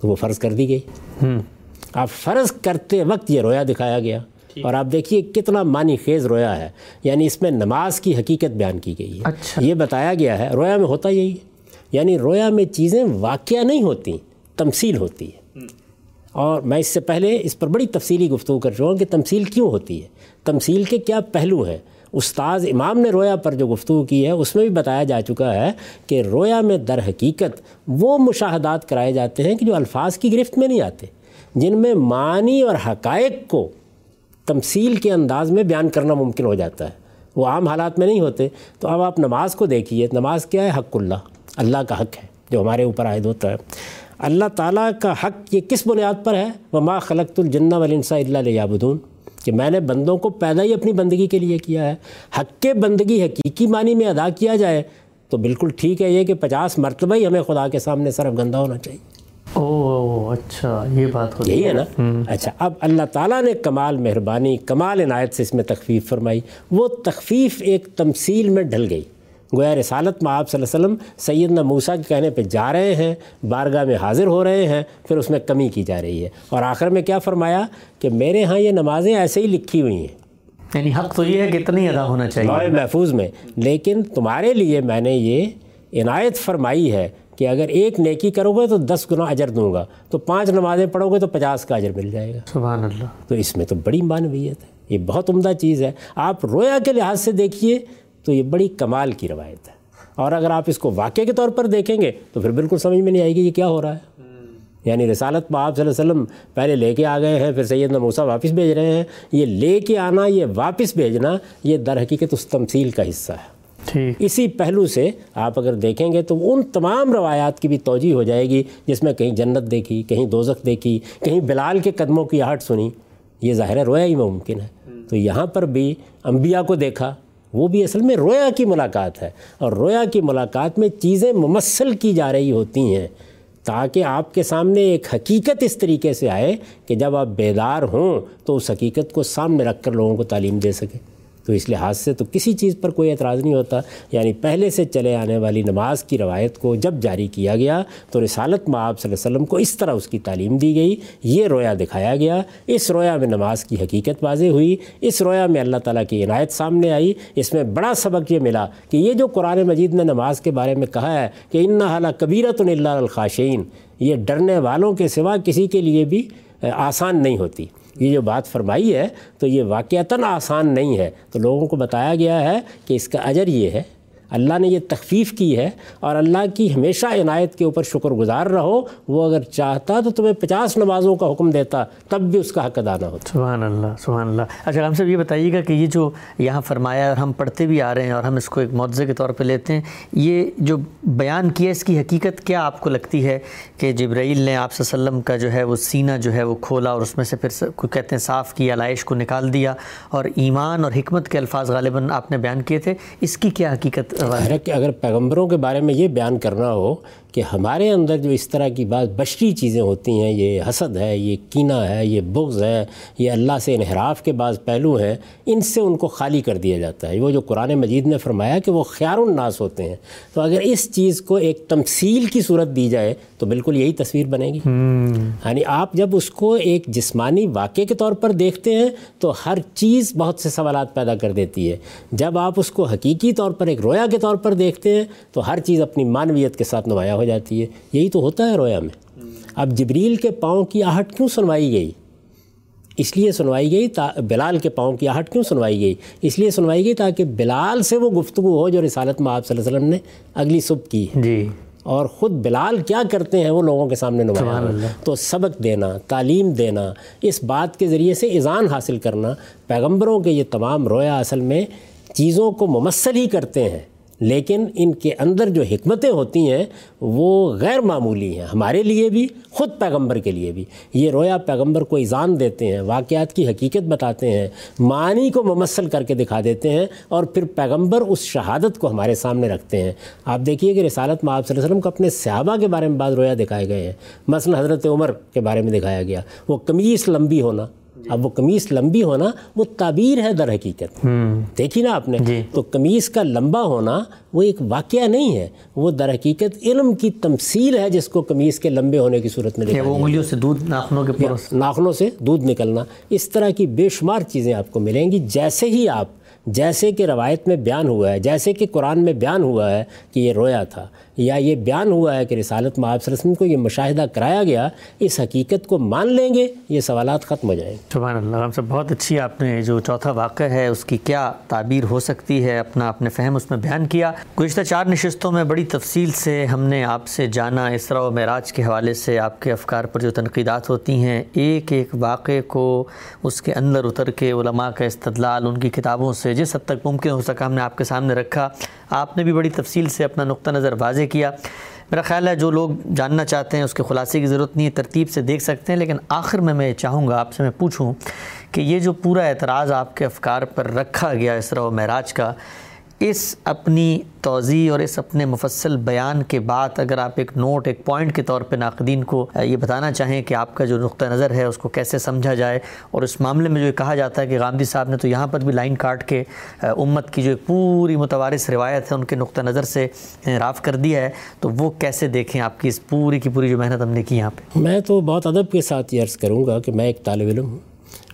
تو وہ فرض کر دی گئی۔ آپ فرض کرتے وقت یہ رویا دکھایا گیا اور آپ دیکھیے کتنا معنی خیز رویا ہے۔ یعنی اس میں نماز کی حقیقت بیان کی گئی ہے۔ اچھا۔ یہ بتایا گیا ہے رویا میں ہوتا یہی۔ ہے یعنی رویا میں چیزیں واقعہ نہیں ہوتی تمثیل ہوتی ہے۔ اور میں اس سے پہلے اس پر بڑی تفصیلی گفتگو کر چکا ہوں کہ تمثیل کیوں ہوتی ہے۔ تمثیل کے کیا پہلو ہیں؟ استاذ امام نے رویا پر جو گفتگو کی ہے اس میں بھی بتایا جا چکا ہے کہ رویا میں در حقیقت وہ مشاہدات کرائے جاتے ہیں کہ جو الفاظ کی گرفت میں نہیں آتے۔ جن میں معنی اور حقائق کو تمثیل کے انداز میں بیان کرنا ممکن ہو جاتا ہے۔ وہ عام حالات میں نہیں ہوتے۔ تو اب آپ نماز کو دیکھیے۔ نماز کیا ہے؟ حق اللہ۔ اللہ کا حق ہے جو ہمارے اوپر عائد ہوتا ہے۔ اللہ تعالیٰ کا حق یہ کس بنیاد پر ہے؟ وہ خلقت الجنہ والانسا اللہ علیہ کہ میں نے بندوں کو پیدا ہی اپنی بندگی کے لیے کیا ہے۔ حق کے بندگی حقیقی معنی میں ادا کیا جائے تو بالکل ٹھیک ہے یہ کہ پچاس مرتبہ ہی ہمیں خدا کے سامنے صرف گندہ ہونا چاہیے۔ او اچھا یہ بات یہی ہے نا؟ اچھا اب اللہ تعالیٰ نے کمال مہربانی کمال عنایت سے اس میں تخفیف فرمائی۔ وہ تخفیف ایک تمثیل میں ڈھل گئی۔ گویا رسالت میں آپ صلی اللہ علیہ وسلم سیدنا موسیٰ کے کہنے پہ جا رہے ہیں بارگاہ میں حاضر ہو رہے ہیں پھر اس میں کمی کی جا رہی ہے۔ اور آخر میں کیا فرمایا؟ کہ میرے ہاں یہ نمازیں ایسے ہی لکھی ہوئی ہیں۔ یعنی حق تو یہ ہے کہ اتنی ادا ہونا چاہیے۔ محفوظ میں۔ لیکن تمہارے لیے میں نے یہ عنایت فرمائی ہے کہ اگر ایک نیکی کرو گے تو دس گنا اجر دوں گا تو پانچ نمازیں پڑھو گے تو پچاس کا اجر مل جائے گا۔ سبحان اللہ۔ تو اس میں تو بڑی معنویت ہے۔ یہ بہت عمدہ چیز ہے۔ آپ رویا کے لحاظ سے دیکھیے تو یہ بڑی کمال کی روایت ہے۔ اور اگر آپ اس کو واقعے کے طور پر دیکھیں گے تو پھر بالکل سمجھ میں نہیں آئے گی یہ کیا ہو رہا ہے۔ یعنی رسالت میں آپ صلی اللہ علیہ وسلم پہلے لے کے آ گئے ہیں پھر سیدنا موسیٰ واپس بھیج رہے ہیں۔ یہ لے کے آنا یہ واپس بھیجنا یہ در حقیقت اس تمثیل کا حصہ ہے۔ اسی پہلو سے آپ اگر دیکھیں گے تو ان تمام روایات کی بھی توجہ ہو جائے گی جس میں کہیں جنت دیکھی، کہیں دوزخ دیکھی، کہیں بلال کے قدموں کی آہٹ سنی۔ یہ ظاہر ہے رویا ہی میں ممکن ہے۔ تو یہاں پر بھی انبیاء کو دیکھا، وہ بھی اصل میں رویا کی ملاقات ہے۔ اور رویا کی ملاقات میں چیزیں ممثل کی جا رہی ہوتی ہیں تاکہ آپ کے سامنے ایک حقیقت اس طریقے سے آئے کہ جب آپ بیدار ہوں تو اس حقیقت کو سامنے رکھ کر لوگوں کو تعلیم دے سکیں۔ تو اس لحاظ سے تو کسی چیز پر کوئی اعتراض نہیں ہوتا۔ یعنی پہلے سے چلے آنے والی نماز کی روایت کو جب جاری کیا گیا تو رسالت میں آپ صلی اللہ علیہ وسلم کو اس طرح اس کی تعلیم دی گئی۔ یہ رویا دکھایا گیا۔ اس رویا میں نماز کی حقیقت واضح ہوئی۔ اس رویا میں اللہ تعالیٰ کی عنایت سامنے آئی۔ اس میں بڑا سبق یہ ملا کہ یہ جو قرآن مجید نے نماز کے بارے میں کہا ہے کہ ان حالہ کبیرت اللہ الخاشین یہ ڈرنے والوں کے سوا کسی کے لیے بھی آسان نہیں ہوتی۔ یہ جو بات فرمائی ہے تو یہ واقعتاً آسان نہیں ہے۔ تو لوگوں کو بتایا گیا ہے کہ اس کا اجر یہ ہے اللہ نے یہ تخفیف کی ہے اور اللہ کی ہمیشہ عنایت کے اوپر شکر گزار رہو، وہ اگر چاہتا تو تمہیں پچاس نمازوں کا حکم دیتا، تب بھی اس کا حق ادا نہ ہوتا۔ سبحان اللہ سبحان اللہ۔ اچھا ہم سب یہ بتائیے گا کہ یہ جو یہاں فرمایا اور ہم پڑھتے بھی آ رہے ہیں اور ہم اس کو ایک معجزے کے طور پہ لیتے ہیں، یہ جو بیان کیا، اس کی حقیقت کیا آپ کو لگتی ہے کہ جبرائیل نے آپ صلی اللہ علیہ وسلم کا جو ہے وہ سینہ جو ہے وہ کھولا اور اس میں سے پھر کہتے ہیں صاف کیا لائش کو نکال دیا اور ایمان اور حکمت کے الفاظ غالباً آپ نے بیان کیے تھے، اس کی کیا حقیقت ہے کہ اگر پیغمبروں کے بارے میں یہ بیان کرنا ہو کہ ہمارے اندر جو اس طرح کی بات بشری چیزیں ہوتی ہیں یہ حسد ہے یہ کینہ ہے یہ بغض ہے یہ اللہ سے انحراف کے بعض پہلو ہیں ان سے ان کو خالی کر دیا جاتا ہے۔ وہ جو قرآن مجید نے فرمایا کہ وہ خیار الناس ہوتے ہیں۔ تو اگر اس چیز کو ایک تمثیل کی صورت دی جائے تو بالکل یہی تصویر بنے گی۔ یعنی آپ جب اس کو ایک جسمانی واقعے کے طور پر دیکھتے ہیں تو ہر چیز بہت سے سوالات پیدا کر دیتی ہے۔ جب آپ اس کو حقیقی طور پر ایک رویا کے طور پر دیکھتے ہیں تو ہر چیز اپنی معنویت کے ساتھ نمایاں ہو جاتی ہے۔ یہی تو ہوتا ہے رویا میں۔ اب جبریل کے پاؤں کی آہٹ کیوں سنوائی گئی؟ اس لیے سنوائی گئی تا بلال کے پاؤں کی آہٹ کیوں سنوائی گئی؟ اس لیے سنوائی گئی تاکہ بلال سے وہ گفتگو ہو جو رسالت میں آپ صلی اللہ علیہ وسلم نے اگلی صبح کی جی۔ اور خود بلال کیا کرتے ہیں وہ لوگوں کے سامنے نمایاں تو سبق دینا تعلیم دینا اس بات کے ذریعے سے اذان حاصل کرنا پیغمبروں کے یہ تمام رویا اصل میں چیزوں کو ممثل ہی کرتے ہیں۔ لیکن ان کے اندر جو حکمتیں ہوتی ہیں، وہ غیر معمولی ہیں، ہمارے لیے بھی، خود پیغمبر کے لیے بھی۔ یہ رویا پیغمبر کو ایزان دیتے ہیں، واقعات کی حقیقت بتاتے ہیں معنی کو ممثل کر کے دکھا دیتے ہیں اور پھر پیغمبر اس شہادت کو ہمارے سامنے رکھتے ہیں۔ آپ دیکھیے کہ رسالت میں آپ صلی اللہ علیہ وسلم کو اپنے صحابہ کے بارے میں بعض رویا دکھائے گئے ہیں۔ مثلا حضرت عمر کے بارے میں دکھایا گیا۔ وہ قمیص لمبی ہونا اب وہ قمیص لمبی ہونا وہ تعبیر ہے در حقیقت۔ دیکھی نا آپ نے؟ جی۔ تو قمیص کا لمبا ہونا وہ ایک واقعہ نہیں ہے وہ در حقیقت علم کی تمثیل ہے جس کو قمیص کے لمبے ہونے کی صورت میں وہ انگلیوں سے دودھ ناخنوں کے ناخنوں سے دودھ نکلنا۔ اس طرح کی بے شمار چیزیں آپ کو ملیں گی۔ جیسے ہی آپ جیسے کہ روایت میں بیان ہوا ہے جیسے کہ قرآن میں بیان ہوا ہے کہ یہ رویا تھا۔ یا یہ بیان ہوا ہے کہ رسالت میں آپ صلی اللہ علیہ وسلم کو یہ مشاہدہ کرایا گیا، اس حقیقت کو مان لیں گے، یہ سوالات ختم ہو جائیں گے۔ سبحان اللہ، ہم سب بہت اچھی آپ نے جو چوتھا واقعہ ہے، اس کی کیا تعبیر ہو سکتی ہے، اپنا اپنے فہم اس میں بیان کیا۔ گزشتہ چار نشستوں میں بڑی تفصیل سے ہم نے آپ سے جانا، اسرا و معراج کے حوالے سے آپ کے افکار پر جو تنقیدات ہوتی ہیں، ایک ایک واقعے کو اس کے اندر اتر کے علماء کا استدلال، ان کی کتابوں سے، جس حد تک ممکن ہو سکا ہم نے آپ کے سامنے رکھا۔ آپ نے بھی بڑی تفصیل سے اپنا نقطہ نظر واضح کیا۔ میرا خیال ہے جو لوگ جاننا چاہتے ہیں اس کے خلاصے کی ضرورت نہیں ہے، ترتیب سے دیکھ سکتے ہیں، لیکن آخر میں میں چاہوں گا، آپ سے میں پوچھوں کہ یہ جو پورا اعتراض آپ کے افکار پر رکھا گیا اسرا و معراج کا اس اپنی توضیع اور اس اپنے مفصل بیان کے بعد اگر آپ ایک نوٹ، ایک پوائنٹ کے طور پہ ناقدین کو یہ بتانا چاہیں کہ آپ کا جو نقطہ نظر ہے اس کو کیسے سمجھا جائے اور اس معاملے میں جو کہا جاتا ہے کہ غامدی صاحب نے تو یہاں پر بھی لائن کاٹ کے امت کی جو ایک پوری متوارث روایت ہے ان کے نقطہ نظر سے راف کر دیا ہے، تو وہ کیسے دیکھیں آپ کی اس پوری کی پوری جو محنت ہم نے کی یہاں پہ؟ میں تو بہت ادب کے ساتھ یہ عرض کروں گا کہ میں ایک طالب علم ہوں۔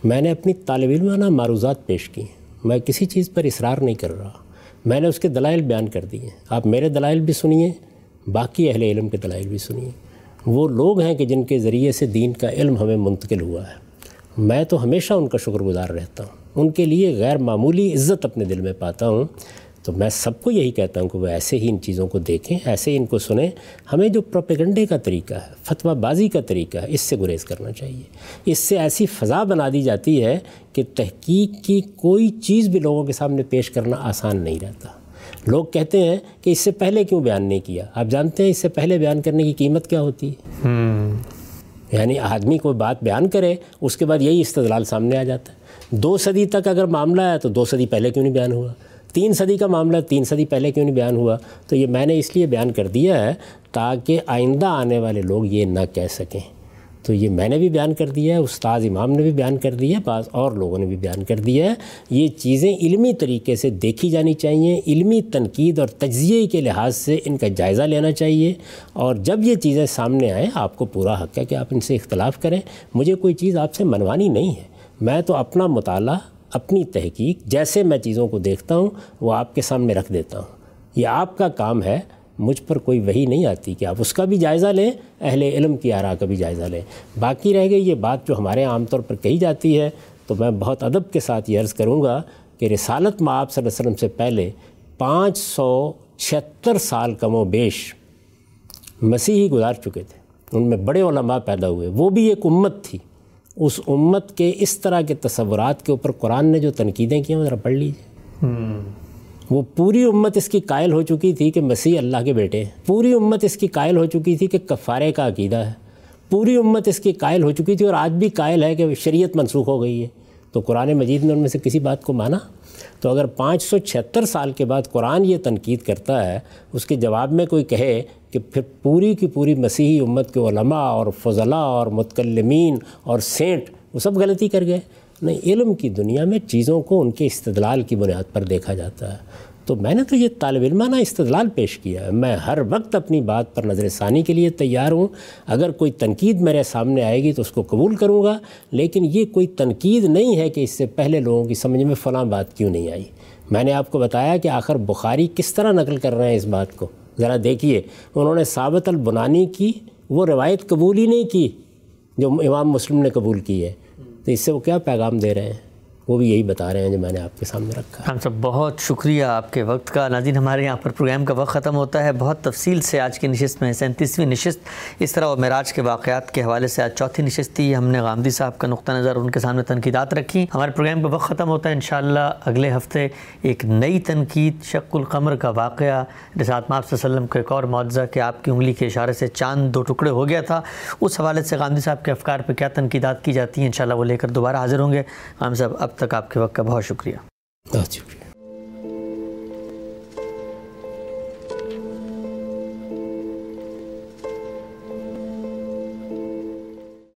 میں نے اپنی طالب علمانہ معروضات پیش کی میں کسی چیز پر اصرار نہیں کر رہا۔ میں نے اس کے دلائل بیان کر دیے آپ میرے دلائل بھی سنیے، باقی اہل علم کے دلائل بھی سنیے۔ وہ لوگ ہیں کہ جن کے ذریعے سے دین کا علم ہمیں منتقل ہوا ہے۔ میں تو ہمیشہ ان کا شکر گزار رہتا ہوں۔ ان کے لیے غیر معمولی عزت اپنے دل میں پاتا ہوں۔ تو میں سب کو یہی کہتا ہوں کہ وہ ایسے ہی ان چیزوں کو دیکھیں ایسے ہی ان کو سنیں۔ ہمیں جو پروپیگنڈے کا طریقہ ہے فتویٰ بازی کا طریقہ ہے اس سے گریز کرنا چاہیے۔ اس سے ایسی فضا بنا دی جاتی ہے کہ تحقیق کی کوئی چیز بھی لوگوں کے سامنے پیش کرنا آسان نہیں رہتا۔ لوگ کہتے ہیں کہ اس سے پہلے کیوں بیان نہیں کیا؟ آپ جانتے ہیں اس سے پہلے بیان کرنے کی قیمت کیا ہوتی ہے؟ یعنی آدمی کوئی بات بیان کرے اس کے بعد یہی استدلال سامنے آ جاتا ہے۔ دو صدی تک اگر معاملہ ہے تو دو صدی پہلے کیوں نہیں بیان ہوا؟ تین صدی کا معاملہ تین صدی پہلے کیوں نہیں بیان ہوا؟ تو یہ میں نے اس لیے بیان کر دیا ہے تاکہ آئندہ آنے والے لوگ یہ نہ کہہ سکیں۔ تو یہ میں نے بھی بیان کر دیا ہے استاد امام نے بھی بیان کر دیا ہے، بعض اور لوگوں نے بھی بیان کر دیا ہے۔ یہ چیزیں علمی طریقے سے دیکھی جانی چاہیے، علمی تنقید اور تجزیے کے لحاظ سے ان کا جائزہ لینا چاہیے۔ اور جب یہ چیزیں سامنے آئیں، آپ کو پورا حق ہے کہ آپ ان سے اختلاف کریں۔ مجھے کوئی چیز آپ سے منوانی نہیں ہے۔ میں تو اپنا مطالعہ اپنی تحقیق جیسے میں چیزوں کو دیکھتا ہوں، وہ آپ کے سامنے رکھ دیتا ہوں۔ یہ آپ کا کام ہے، مجھ پر کوئی وہی نہیں آتی کہ آپ اس کا بھی جائزہ لیں، اہل علم کی آرا کا بھی جائزہ لیں۔ باقی رہ گئی یہ بات جو ہمارے عام طور پر کہی جاتی ہے، تو میں بہت ادب کے ساتھ یہ عرض کروں گا کہ رسالت میں آپ صلی اللہ علیہ وسلم سے پہلے پانچ سو چھہتر سال کم و بیش مسیحی گزار چکے تھے۔ ان میں بڑے علماء پیدا ہوئے۔ وہ بھی ایک امت تھی۔ اس امت کے اس طرح کے تصورات کے اوپر قرآن نے جو تنقیدیں کی ہیں ذرا پڑھ لیجیے وہ پوری امت اس کی قائل ہو چکی تھی کہ مسیح اللہ کے بیٹے ہیں۔ پوری امت اس کی قائل ہو چکی تھی کہ کفارے کا عقیدہ ہے۔ پوری امت اس کی قائل ہو چکی تھی اور آج بھی قائل ہے کہ شریعت منسوخ ہو گئی ہے۔ تو قرآن مجید نے ان میں سے کسی بات کو مانا؟ تو اگر پانچ سو چھہتر سال کے بعد قرآن یہ تنقید کرتا ہے، اس کے جواب میں کوئی کہے کہ پھر پوری کی پوری مسیحی امت کے علماء اور فضلاء اور متکلمین اور سینٹ، وہ سب غلطی کر گئے۔ نہیں، علم کی دنیا میں چیزوں کو ان کے استدلال کی بنیاد پر دیکھا جاتا ہے۔ تو میں نے تو یہ طالب علمانہ استدلال پیش کیا ہے۔ میں ہر وقت اپنی بات پر نظر ثانی کے لیے تیار ہوں۔ اگر کوئی تنقید میرے سامنے آئے گی تو اس کو قبول کروں گا، لیکن یہ کوئی تنقید نہیں ہے کہ اس سے پہلے لوگوں کی سمجھ میں فلاں بات کیوں نہیں آئی۔ میں نے آپ کو بتایا کہ آخر بخاری کس طرح نقل کر رہے ہیں اس بات کو۔ ذرا دیکھیے، انہوں نے ثابت البنانی کی، وہ روایت قبول ہی نہیں کی جو امام مسلم نے قبول کی ہے۔ تو اس سے وہ کیا پیغام دے رہے ہیں؟ وہ بھی یہی بتا رہے ہیں جو میں نے آپ کے سامنے رکھا ہم سب بہت شکریہ آپ کے وقت کا۔ ناظرین، ہمارے یہاں پر پروگرام کا وقت ختم ہوتا ہے۔ بہت تفصیل سے آج کی نشست میں سینتیسویں نشست، اس طرح وہ معراج کے واقعات کے حوالے سے آج چوتھی نشست تھی۔ ہم نے غامدی صاحب کا نقطہ نظر، ان کے سامنے تنقیدات رکھی۔ ہمارے پروگرام کا وقت ختم ہوتا ہے انشاءاللہ۔ اگلے ہفتے ایک نئی تنقید، شق القمر کا واقعہ۔ رسات ماپ صلی اللہ علیہ وسلم کا ایک اور معاوضہ کہ آپ کی انگلی کے اشارے سے چاند دو ٹکڑے ہو گیا تھا۔ اس حوالے سے غامدی صاحب کے افکار پہ کیا تنقیدات کی جاتی ہیں؟ انشاءاللہ وہ لے کر دوبارہ حاضر ہوں گے۔ غام صاحب، اب اب تک آپ کے وقت کا بہت شکریہ۔ بہت شکریہ۔